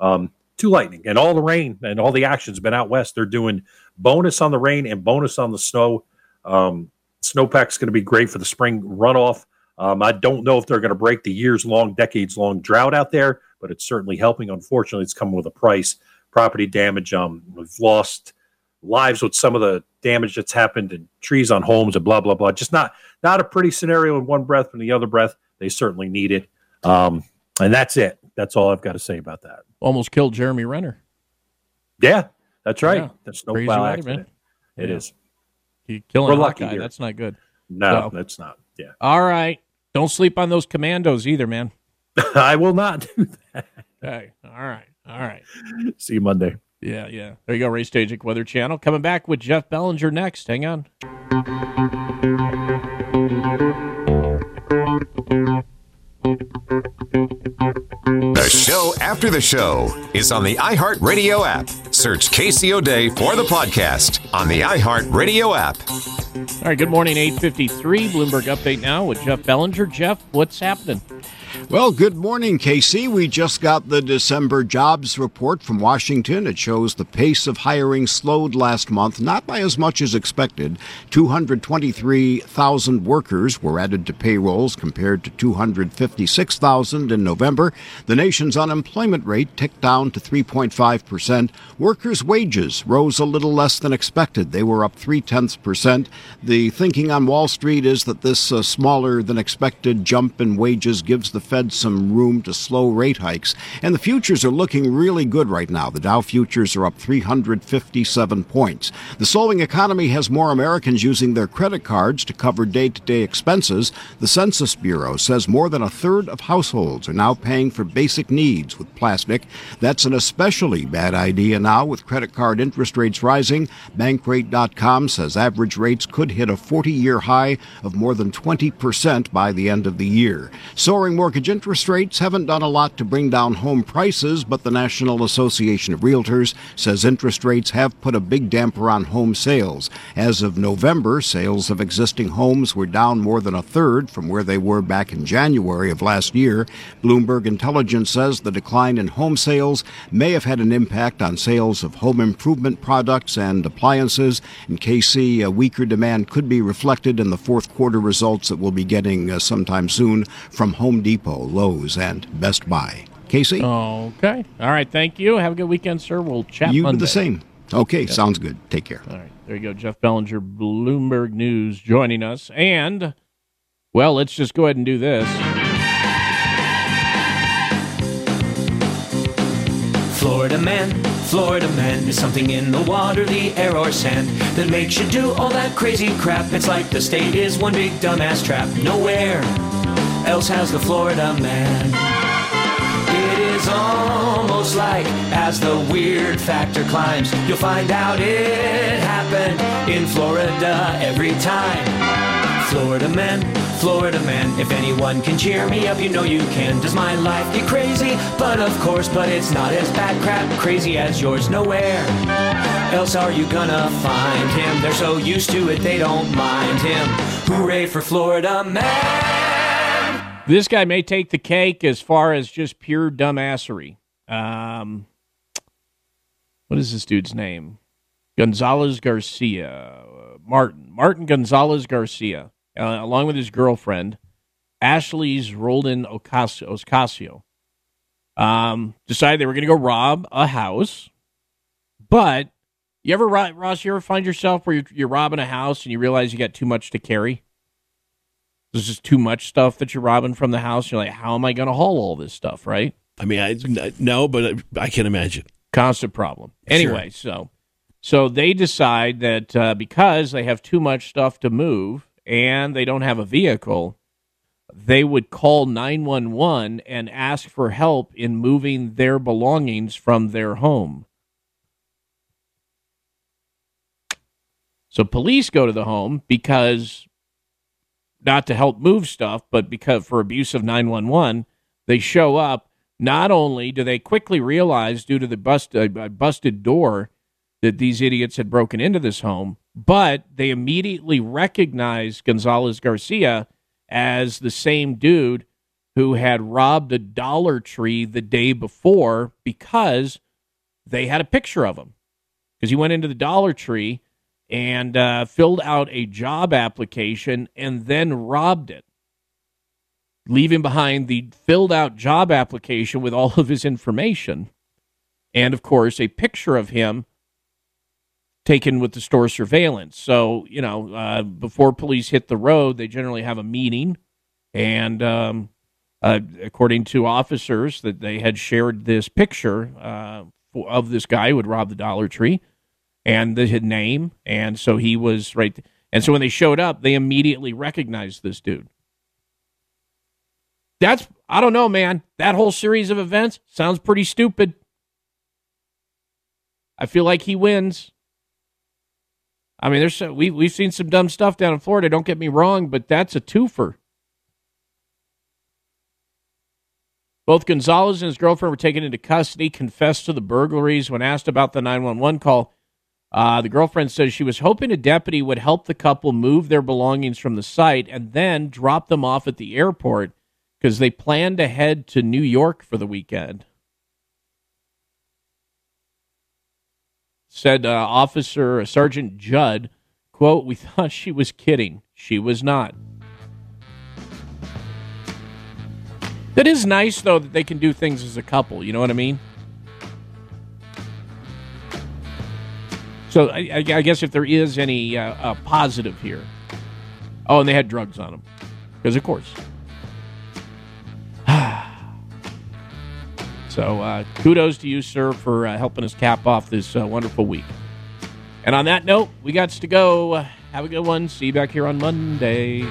um, to lightning. And all the rain and all the action's been out west. They're doing bonus on the rain and bonus on the snow. Um, snowpack's going to be great for the spring runoff. Um, I don't know if they're going to break the years long, decades long drought out there, but it's certainly helping. Unfortunately, it's coming with a price. Property damage. Um, we've lost lives with some of the damage that's happened and trees on homes and blah blah blah. Just not not a pretty scenario in one breath, but in the other breath, they certainly need it. Um, and that's it. That's all I've got to say about that. almost killed Jeremy Renner. Yeah, that's right. Yeah. That's Crazy snowplow weather, accident. man. It Yeah. is. He killing We're a lucky Hawkeye. That's not good. No, So- that's not. Yeah, All right. Don't sleep on those commandos either, man. I will not do that. Okay. All right. All right. See you Monday. Yeah, yeah. There you go, Ray Stagich Weather Channel. Coming back with Jeff Bellinger next. Hang on. The show after the show is on the iHeartRadio app. Search KC O'Dea for the podcast on the iHeartRadio app. All right, good morning, 853. Bloomberg Update now with Jeff Bellinger. Jeff, what's happening? Well, good morning, Casey. We just got the December jobs report from Washington. It shows the pace of hiring slowed last month, not by as much as expected. 223,000 workers were added to payrolls compared to 256,000 in November. The nation's unemployment rate ticked down to 3.5%. Workers' wages rose a little less than expected. They were up three tenths percent. The thinking on Wall Street is that this uh, smaller than expected jump in wages gives the Fed some room to slow rate hikes. And the futures are looking really good right now. The Dow futures are up 357 points. The slowing economy has more Americans using their credit cards to cover day to day expenses. The Census Bureau says more than a third of households are now paying for basic needs with plastic. That's an especially bad idea now with credit card interest rates rising. Bankrate.com says average rates could hit a 40 year high of more than 20% by the end of the year. Soaring mortgage interest rates haven't done a lot to bring down home prices, but the National Association of Realtors says interest rates have put a big damper on home sales. As of November, sales of existing homes were down more than a third from where they were back in January of last year. Bloomberg Intelligence says the decline in home sales may have had an impact on sales of home improvement products and appliances. In KC, a weaker demand could be reflected in the fourth quarter results that we'll be getting uh, sometime soon from Home Depot, Lowe's, and Best Buy. Casey? Okay. All right. Thank you. Have a good weekend, sir. We'll chat you do Monday. the same. Okay, Yep. sounds good. Take care. All right. There you go. Jeff Bellinger, Bloomberg News, joining us. And, well, let's just go ahead and do this. Florida man, Florida man is something in the water, the air, or sand that makes you do all that crazy crap. It's like the state is one big dumbass trap. Nowhere else has the Florida man. It is almost like as the weird factor climbs, you'll find out it happened in Florida every time. Florida man, Florida man, if anyone can cheer me up, you know you can. Does my life get crazy? But of course, but it's not as bad crap crazy as yours nowhere. Else are you gonna find him? They're so used to it, they don't mind him. Hooray for Florida man! This guy may take the cake as far as just pure dumbassery. Um, what is this dude's name? Gonzalez Garcia. Martin. Martin Gonzalez Garcia, uh, along with his girlfriend, Ashley's Roldan Ocasio, Ocasio um, decided they were going to go rob a house. But you ever, Ross, you ever find yourself where you're, you're robbing a house and you realize you got too much to carry? There's just too much stuff that you're robbing from the house. You're like, how am I going to haul all this stuff, right? I mean, I no, but I can imagine. Constant problem. Anyway, so so they decide that uh, because they have too much stuff to move and they don't have a vehicle, they would call 911 and ask for help in moving their belongings from their home. So police go to the home because not to help move stuff, but because for abuse of 911, they show up. Not only do they quickly realize due to the bust, uh, busted door that these idiots had broken into this home, but they immediately recognize Gonzalez Garcia as the same dude who had robbed a Dollar Tree the day before because they had a picture of him. Because he went into the Dollar Tree and uh, filled out a job application and then robbed it, leaving behind the filled out job application with all of his information. And of course, a picture of him taken with the store surveillance. So, you know, uh, before police hit the road, they generally have a meeting. And um, uh, according to officers, that they had shared this picture uh, of this guy who had robbed the Dollar Tree and the name. And so he was right. And so when they showed up, they immediately recognized this dude. That's, I don't know, man. That whole series of events sounds pretty stupid. I feel like he wins. I mean, there's we we've seen some dumb stuff down in Florida. Don't get me wrong, but that's a twofer. Both Gonzalez and his girlfriend were taken into custody, confessed to the burglaries. When asked about the 911 call, uh, the girlfriend says she was hoping a deputy would help the couple move their belongings from the site and then drop them off at the airport because they planned to head to New York for the weekend. Said uh, Officer Sergeant Judd, "quote We thought she was kidding. She was not." That is nice, though, that they can do things as a couple. You know what I mean? So I, I guess if there is any uh, uh, positive here, oh, and they had drugs on them, because of course. so uh, kudos to you, sir, for uh, helping us cap off this uh, wonderful week. And on that note, we got to go. Have a good one. See you back here on Monday.